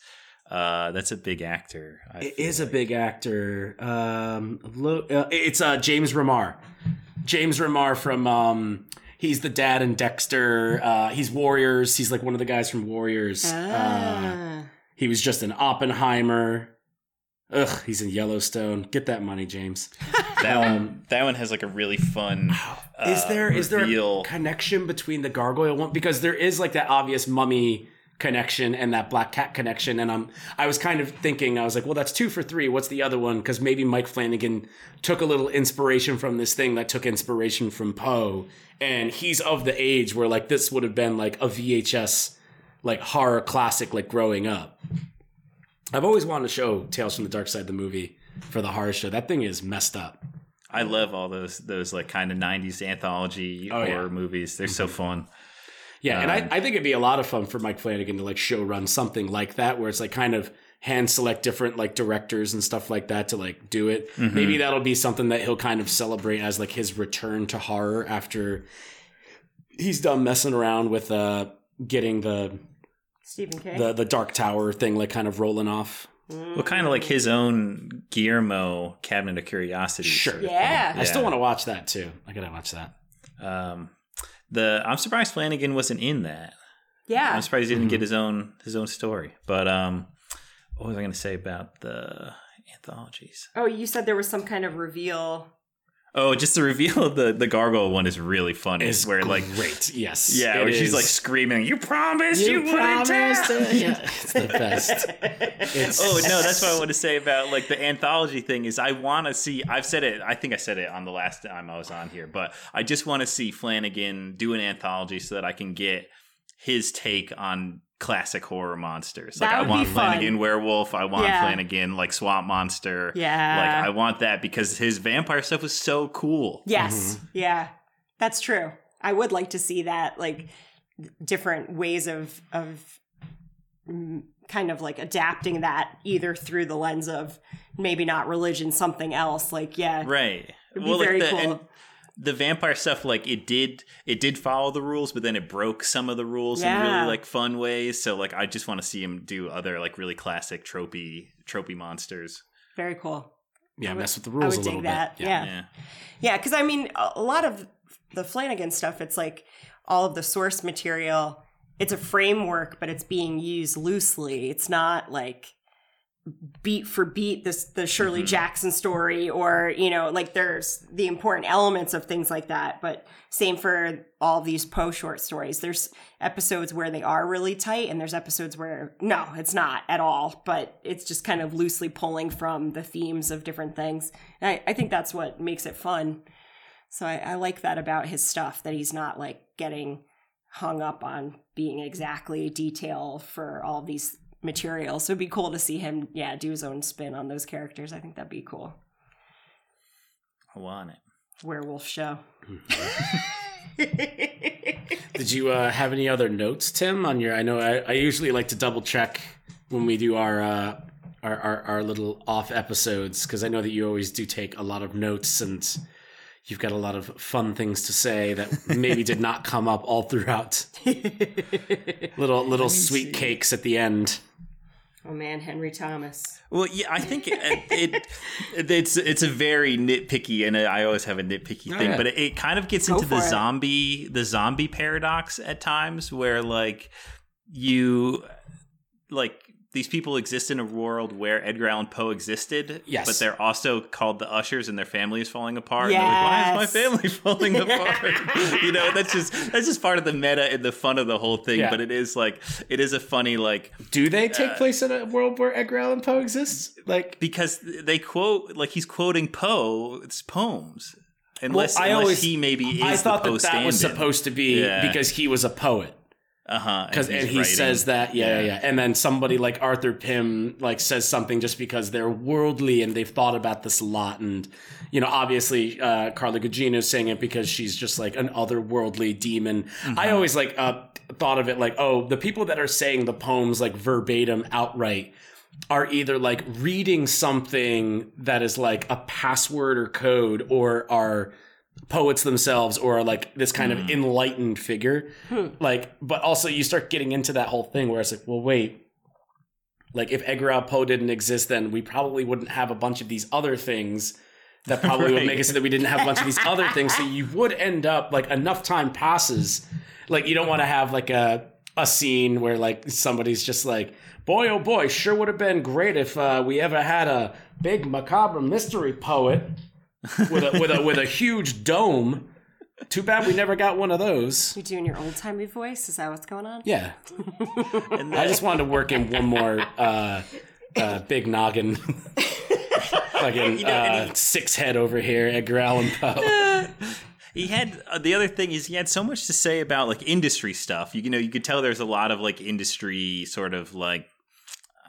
uh, that's a big actor. I It feel is a big actor. Um, lo- uh, it's uh James Remar. James Remar from um, he's the dad in Dexter. Uh, he's Warriors. He's like one of the guys from Warriors. Uh, Ah. he was just an Oppenheimer. Ugh, he's in Yellowstone. Get that money, James. that one. That one has like a really fun. is uh, there is there a connection between the gargoyle one because there is like that obvious mummy connection and that black cat connection and I'm I was kind of thinking I was like well that's 2 for 3 what's the other one cuz maybe Mike Flanagan took a little inspiration from this thing that took inspiration from Poe and he's of the age where like this would have been like a VHS like horror classic like growing up I've always wanted to show Tales from the Dark Side the movie for the horror show that thing is messed up I love all those those like kind of '90s anthology Oh, yeah. horror movies. They're so fun. Yeah, and Um, I, I think it'd be a lot of fun for Mike Flanagan to like show run something like that, where it's like kind of hand select different like directors and stuff like that to like do it. Mm-hmm. Maybe that'll be something that he'll kind of celebrate as like his return to horror after he's done messing around with uh getting the Stephen King. the the Dark Tower thing like kind of rolling off. Well, kind of like his own Guillermo Cabinet of Curiosities. Sure. sort of Yeah. thing. I still want to watch that too. I gotta watch that. Um, the I'm surprised Flanagan wasn't in that. yeah. I'm surprised he Mm-hmm. didn't get his own his own story. But um, what was I going to say about the anthologies? Oh, you said there was some kind of reveal. Oh, just the reveal of the the gargoyle one is really funny. Is where like great. Yes. yeah, where she's like screaming, "You promised you, You wouldn't promised tell." it. Yeah, it's the best. It's, Oh no, that's what I want to say about like the anthology thing is I want to see. I've said it. I think I said it on the last time I was on here, but I just want to see Flanagan do an anthology so that I can get his take on classic horror monsters. Like That I want be fun. Flanagan werewolf. I want Yeah. Flanagan like swamp monster. Yeah. like I want that because his vampire stuff was so cool. Yes. Yeah. That's true. I would like to see that like different ways of of mm, kind of like adapting that either through the lens of maybe not religion something else like yeah Right. It'd be very the, cool. and the vampire stuff, like it did, it did follow the rules, but then it broke some of the rules in really like fun ways. So like, I just want to see him do other like really classic tropey, tropey monsters. very cool yeah, would- mess with the I rules would a little dig that bit. yeah Yeah. Yeah, because I mean, a a lot of the Flanagan stuff, it's like all of the source material, it's a framework, but it's being used loosely. It's not like beat for beat this the Shirley mm-hmm. Jackson story or you know like there's the important elements of things like that. But same for all these Poe short stories. There's episodes where they are really tight and there's episodes where no it's not at all. But it's just kind of loosely pulling from the themes of different things. And I, I think that's what makes it fun. So I, I like that about his stuff that he's not like getting hung up on being exactly detail for all these materials. So it'd be cool to see him, yeah, do his own spin on those characters. I think that'd be cool. I want it. Werewolf show. Did you uh, have any other notes, Tim? On your, I know I, I usually like to double check when we do our uh, our, our our little off episodes because I know that you always do take a lot of notes and you've got a lot of fun things to say that maybe did not come up all throughout. little little sweet cakes at the end. Oh man, Henry Thomas. Well, yeah, I think it, it, it's it's a very nitpicky, and I always have a nitpicky thing, yeah. but it, it kind of gets Go into the it. zombie the zombie paradox at times, where like you like these people exist in a world where Edgar Allan Poe existed, Yes. but they're also called the Ushers, and their family is falling apart. And like, Why is my family falling apart? you know, that's just that's just part of the meta and the fun of the whole thing. Yeah. But it is like it is a funny like Do they uh, take place in a world where Edgar Allan Poe exists? Like, because they quote like he's quoting Poe's poems. Unless, I unless always- he maybe is I thought the Poe that that was supposed to be Yeah. because he was a poet. Uh huh because and he says that yeah, yeah yeah. and then somebody like arthur pym like says something just because they're worldly and they've thought about this a lot. And you know obviously uh carla gugino's saying it because she's just like an otherworldly demon. I always like uh thought of it like oh the people that are saying the poems like verbatim outright are either like reading something that is like a password or code or are poets themselves or like this kind of enlightened figure. Like but also you start getting into that whole thing where it's like well wait. Like if edgar allan poe didn't exist then we probably wouldn't have a bunch of these other things that probably would make it so that we didn't have a bunch of these other things. So you would end up like enough time passes. Like you don't want to have like a a scene where like somebody's just like boy oh boy sure would have been great if uh, we ever had a big macabre mystery poet with a with a with a huge dome too bad we never got one of those You're doing your old timey voice? Is that what's going on? yeah And i just wanted to work in one more uh uh big noggin fucking know, and uh, six head over here edgar allan poe he had uh, the other thing is he had so much to say about like industry stuff. You, you know, you could tell there's a lot of like industry sort of like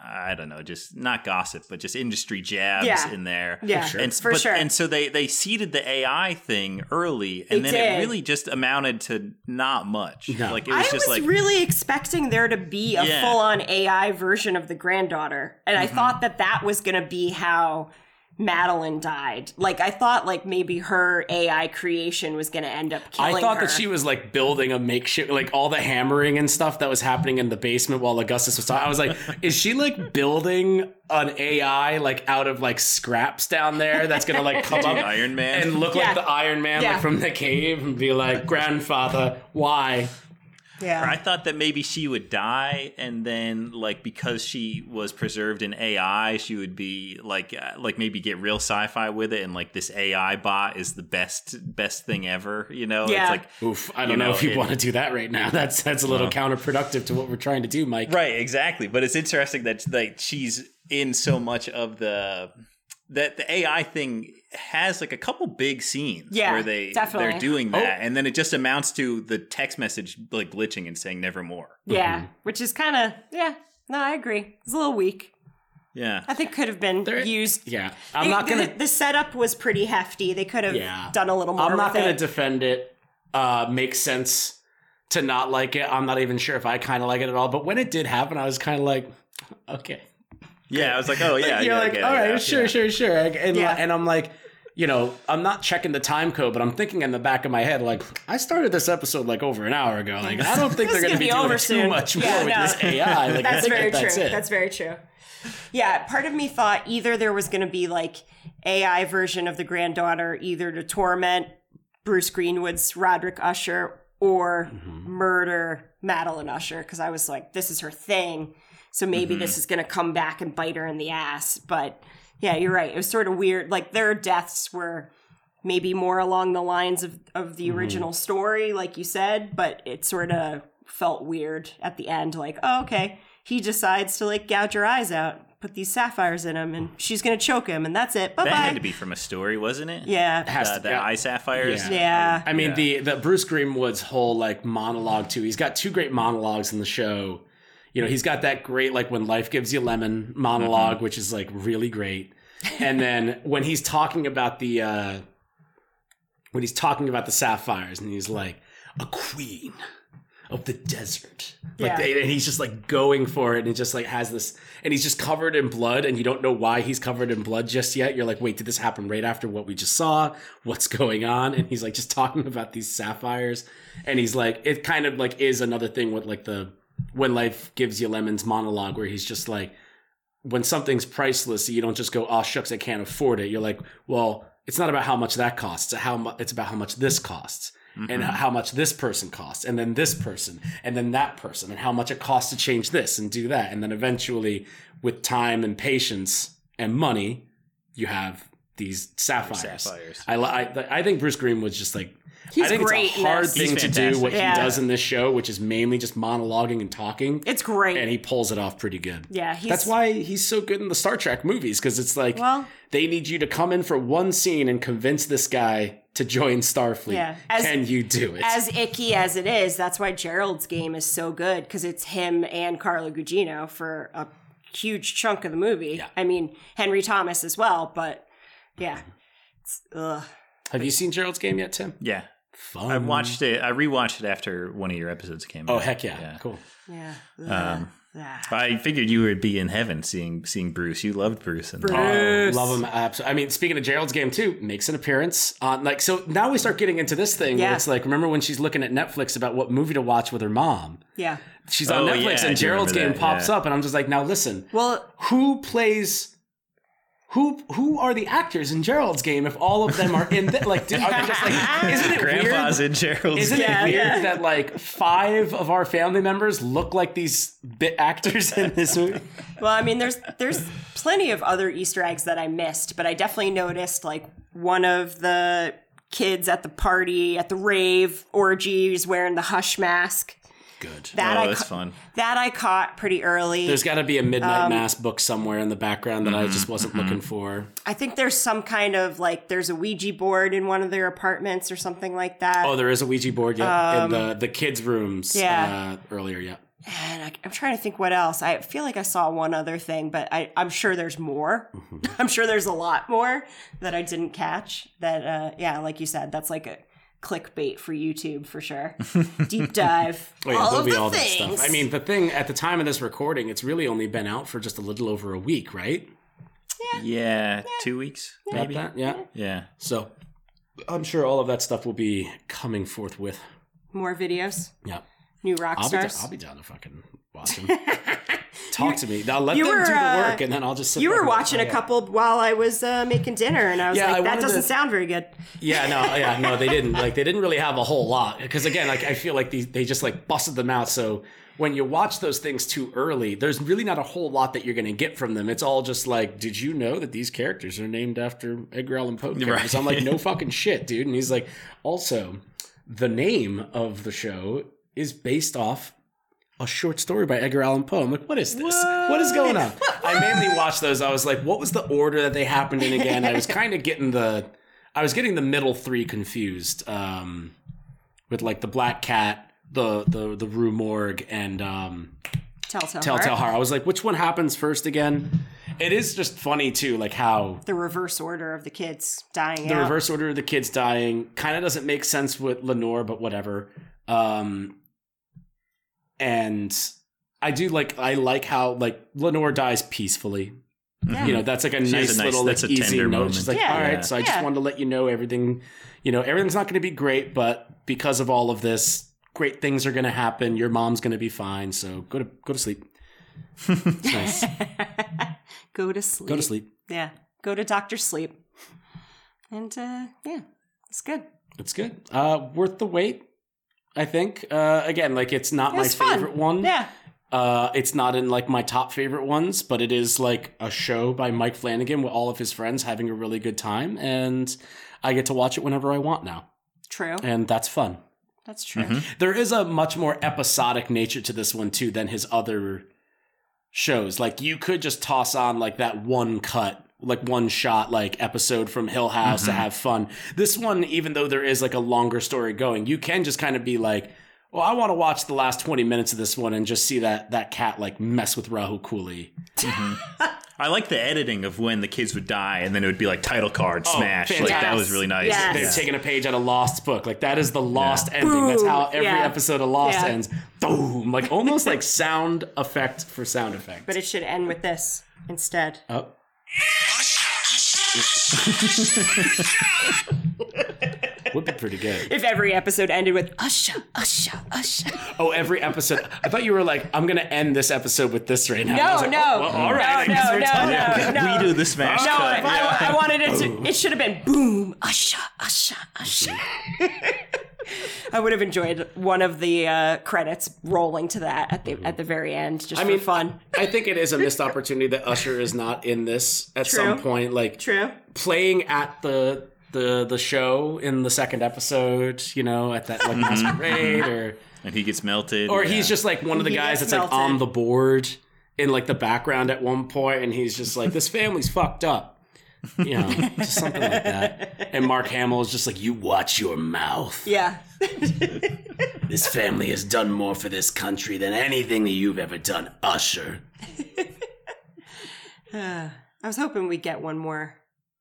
I don't know, just not gossip, but just industry jabs Yeah. in there. Yeah, and, for but- sure. And so they they seeded the AI thing early, and They then it really just amounted to not much. No. Like it I was just was like really expecting there to be a Yeah. full on AI version of the granddaughter. And I Mm-hmm. thought that that was going to be how Madeline died. Like, I thought, like, maybe her AI creation was going to end up killing I thought her. that she was like building a makeshift, like all the hammering and stuff that was happening in the basement while Augustus was talking. I was like, is she like building an AI like out of like scraps down there that's gonna like come up Iron Man. and look Yeah. like the Iron Man Yeah. like from the cave and be like, grandfather, why? Yeah. Or I thought that maybe she would die, and then like because she was preserved in AI, she would be like uh, like maybe get real sci-fi with it, and like this AI bot is the best best thing ever. You know, Yeah. it's like Oof, I don't know, know, if you want to do that right now. That's that's a little counterproductive to what we're trying to do, Mike. Right, exactly. But it's interesting that like she's in so much of the that the AI thing has like a couple big scenes Yeah, where they definitely. they're doing that, and then it just amounts to the text message like glitching and saying "nevermore." Yeah, Mm-hmm. which is kind of yeah. No, I agree. It's a little weak. Yeah, I think could have been There- used. Yeah, I'm They- not gonna. The, the setup was pretty hefty. They could have Yeah. done a little more. I'm not with gonna it. defend it. Uh, makes sense to not like it. I'm not even sure if I kind of like it at all. But when it did happen, I was kind of like, okay. Yeah. I was like, oh yeah, Like, you're yeah, like, get all right, yeah, sure, yeah. sure, sure. And Yeah. and I'm like, you know, I'm not checking the time code, but I'm thinking in the back of my head, like, I started this episode like over an hour ago. Like, I don't think they're going to be gonna be doing over too much Yeah, more with this AI. Like, I That's think very that that's true. it. That's very true. Yeah, part of me thought either there was going to be like AI version of the granddaughter, either to torment Bruce Greenwood's Roderick Usher or Mm-hmm. murder Madeline Usher, because I was like, this is her thing. So maybe Mm-hmm. this is going to come back and bite her in the ass. But yeah, you're right. It was sort of weird. Like their deaths were maybe more along the lines of, of the Mm-hmm. original story, like you said, but it sort of felt weird at the end. Like, oh, okay, he decides to like gouge her eyes out, put these sapphires in him, and she's gonna choke him, and that's it. Bye That had to be from a story, wasn't it? Yeah, Has Uh, to- the yeah. eye sapphires. Yeah. yeah, I mean, Yeah. the the Bruce Greenwood's whole like monologue too. He's got two great monologues in the show. You know, he's got that great like when life gives you lemon monolog Mm-hmm. which is like really great. And then when he's talking about the uh when he's talking about the sapphires and he's like a queen of the desert. Like Yeah. they, and he's just like going for it and he just like has this and he's just covered in blood and you don't know why he's covered in blood just yet. You're like, wait, did this happen right after what we just saw? What's going on? And he's like just talking about these sapphires and he's like it kind of like is another thing with like the when life gives you lemons monologue where he's just like when something's priceless, you don't just go, "Oh shucks, I can't afford it." You're like, "Well, it's not about how much that costs. It's how mu- it's about how much this costs, and mm-hmm. how much this person costs, and then this person, and then that person, and how much it costs to change this and do that, and then eventually, with time and patience and money, you have these sapphires. Sapphires. I, I I think Bruce Greenwood's just like. He's I think great it's a hard thing to do what Yeah. he does in this show, which is mainly just monologuing and talking it's great. and he pulls it off pretty good. yeah, he's, That's why he's so good in the Star Trek movies because it's like Well- they need you to come in for one scene and convince this guy to join Starfleet. Yeah. As- Can you do it? as icky as it is. That's why Gerald's game is so good because it's him and Carla Gugino for a huge chunk of the movie. Yeah. I mean Henry Thomas as well, but yeah, it's, ugh. Have you seen Gerald's Game yet, Tim? Yeah. Fun. I watched it. I rewatched it after one of your episodes came Oh out. heck yeah, Yeah. cool. yeah. Um, Ah. I figured you would be in heaven seeing seeing Bruce. You loved Bruce. And Bruce. Oh, love him. Absolutely. I mean, speaking of Gerald's Game too, makes an appearance on like so. Now we start getting into this thing where Yeah. it's like, remember when she's looking at Netflix about what movie to watch with her mom? Yeah. She's on Oh, Netflix yeah, and do Gerald's Game that, pops yeah. up, and I'm just like, now listen, Well, who plays who who are the actors in Gerald's game if all of them are in the, like do- are they just like isn't it Grandpa's weird in Gerald's. isn't Yeah, it weird yeah. that like five of our family members look like these bit actors in this movie well, I mean, there's there's plenty of other Easter eggs that I missed, but I definitely noticed like one of the kids at the party at the rave orgy is wearing the hush mask. Good That oh, I that's ca- fun. that I caught pretty early. there's got to be a midnight Um, mass book somewhere in the background that I Mm-hmm, just wasn't looking for I think there's some kind of like there's a Ouija board in one of their apartments or something like that. oh there is a Ouija board yeah in the the kids rooms Um, yeah. uh, earlier yeah and I, I'm trying to think what else. I feel like I saw one other thing, but I, I'm sure there's more. I'm sure there's a lot more that I didn't catch. That uh, yeah, like you said, that's like a clickbait for YouTube for sure. Deep dive. Oh, yeah, all of the all things. that stuff. I mean, the thing at the time of this recording, it's really only been out for just a little over a week, right? Yeah, Yeah. two weeks About maybe. that, yeah. Yeah. So I'm sure all of that stuff will be coming forthwith. more videos. Yeah. New rock I'll be, stars. I'll be down to fucking watch them. talk to me. I'll let them were, do the uh, work, and then I'll just sit. You were and watching "Oh, a couple while I was uh, making dinner, and I was Yeah, I like, "That doesn't to- sound very good." Yeah, no, yeah, no, they didn't. Like, they didn't really have a whole lot because, again, like I feel like these they just like busted them out. So when you watch those things too early, there's really not a whole lot that you're going to get from them. It's all just like, did you know that these characters are named after Edgar Allan Poe characters? I'm like, no fucking shit, dude. And he's like, also, the name of the show is based off a short story by Edgar Allan Poe. I'm like, what is this? what is going on? I mainly watched those. I was like, what was the order that they happened in again? I was kind of getting the, I was getting the middle three confused, um, with like the Black Cat, the the the Rue Morgue, and um, Telltale, Telltale Heart. Heart. I was like, which one happens first again? It is just funny too, like how The reverse order of the kids dying the out. reverse order of the kids dying kind of doesn't make sense with Lenore, but whatever. Um, and I do like I like how like Lenore dies peacefully. Yeah. You know, that's like a nice, a nice- little like a easy tender note. She's like. Yeah. all right, Yeah. so I just wanted to let you know everything. You know, everything's not going to be great, but because of all of this, great things are going to happen. Your mom's going to be fine. So go to go to sleep. It's nice. Go to sleep. Go to sleep. Yeah. Go to Doctor Sleep. And uh, yeah, it's good. It's good. Uh, worth the wait. I think. Uh, again, like it's not It my was fun. favorite one. Yeah. Uh, it's not in like my top favorite ones, but it is like a show by Mike Flanagan with all of his friends having a really good time, and I get to watch it whenever I want now, True. and that's fun. That's true. Mm-hmm. There is a much more episodic nature to this one too than his other shows. Like you could just toss on like that one cut, like one shot, like episode from Hill House to mm-hmm. have fun. This one, even though there is like a longer story going, you can just kind of be like, well, I want to watch the last 20 minutes of this one and just see that that cat like mess with Rahul Kohli. Mm-hmm. I like the editing of when the kids would die, and then it would be like title card oh, smash. Like that was really nice. Yes. They're Yeah. taken a page out of Lost book. Like that is the Lost ending. That's how every Yeah. episode of Lost Yeah. ends. Boom. Like almost like sound effect for sound effect. But it should end with this instead. Oh. Would be pretty good. If every episode ended with Usha, Usha, Usha. Oh, every episode. I thought you were like, I'm gonna end this episode with this right now. And No, like, no. oh, well, all right. No, guess no, no, no, no. We do the smash No, cut. I, I wanted it to. It oh. should have been boom, Usha, Usha, Usha. I would have enjoyed one of the uh, credits rolling to that at the at the very end, just I for mean, fun. I think it is a missed opportunity that Usher is not in this at True. some point. Like True. playing at the the the show in the second episode, you know, at that like masquerade or and he gets melted. or yeah. he's just like one of the He guys gets that's like on the board in like the background at one point and he's just like this family's fucked up you know just something like that and mark hamill is just like you watch your mouth Yeah. this family has done more for this country than anything that you've ever done usher I was hoping we'd get one more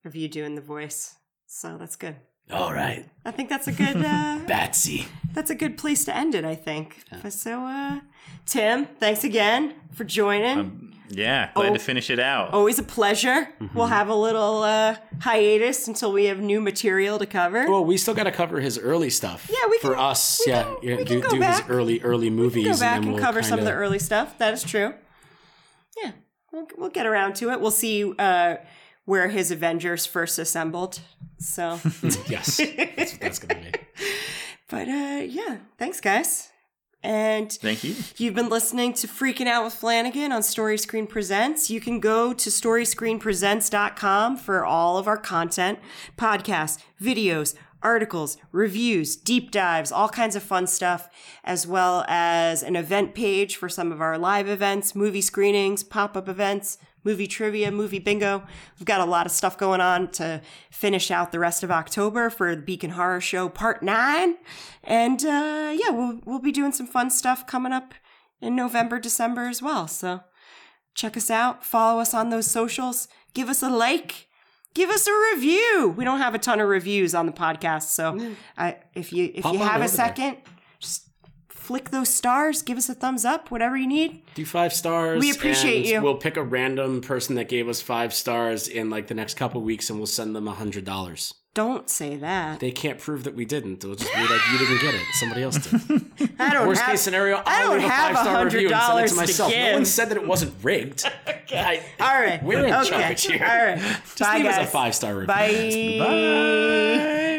of you doing the voice, so that's good. all right I think that's a good. Uh, batsy that's a good place to end it. I think. So, uh, Tim, thanks again for joining. Yeah, glad Oh. to finish it out. Always a pleasure. Mm-hmm. We'll have a little uh, hiatus until we have new material to cover. well we still got to cover his early stuff Yeah, we for us we yeah, can- yeah we do, can go do back. his early early movies Go back and, and, then we'll cover some of the early stuff. That is true. Yeah, we'll, we'll get around to it. We'll see uh, where his Avengers first assembled. So, yes that's what that's gonna be but uh, yeah, thanks, guys. And Thank you. You've been listening to Freakin' Out with Flanagan on Story Screen Presents. You can go to storyscreenpresents.com for all of our content, podcasts, videos, articles, reviews, deep dives, all kinds of fun stuff, as well as an event page for some of our live events, movie screenings, pop-up events, movie trivia, movie bingo. We've got a lot of stuff going on to finish out the rest of October for the Beacon Horror Show Part 9. And uh, yeah, we'll, we'll be doing some fun stuff coming up in November, December as well. So check us out, follow us on those socials, give us a like, give us a review. We don't have a ton of reviews on the podcast, so I, if you if Pop you have a second, just flick those stars, give us a thumbs up, whatever you need. do five stars. We appreciate you. We'll pick a random person that gave us five stars in like the next couple weeks, and we'll send them a hundred dollars. Don't say that. They can't prove that we didn't. It'll just be like you didn't get it. Somebody else did. I don't Worst have, case scenario, I I'll don't leave a five star review and send it to myself. to no one said that it wasn't rigged. I- All right. We're in okay. charge here. All right. Just Bye, leave us a five star review. Bye. Bye.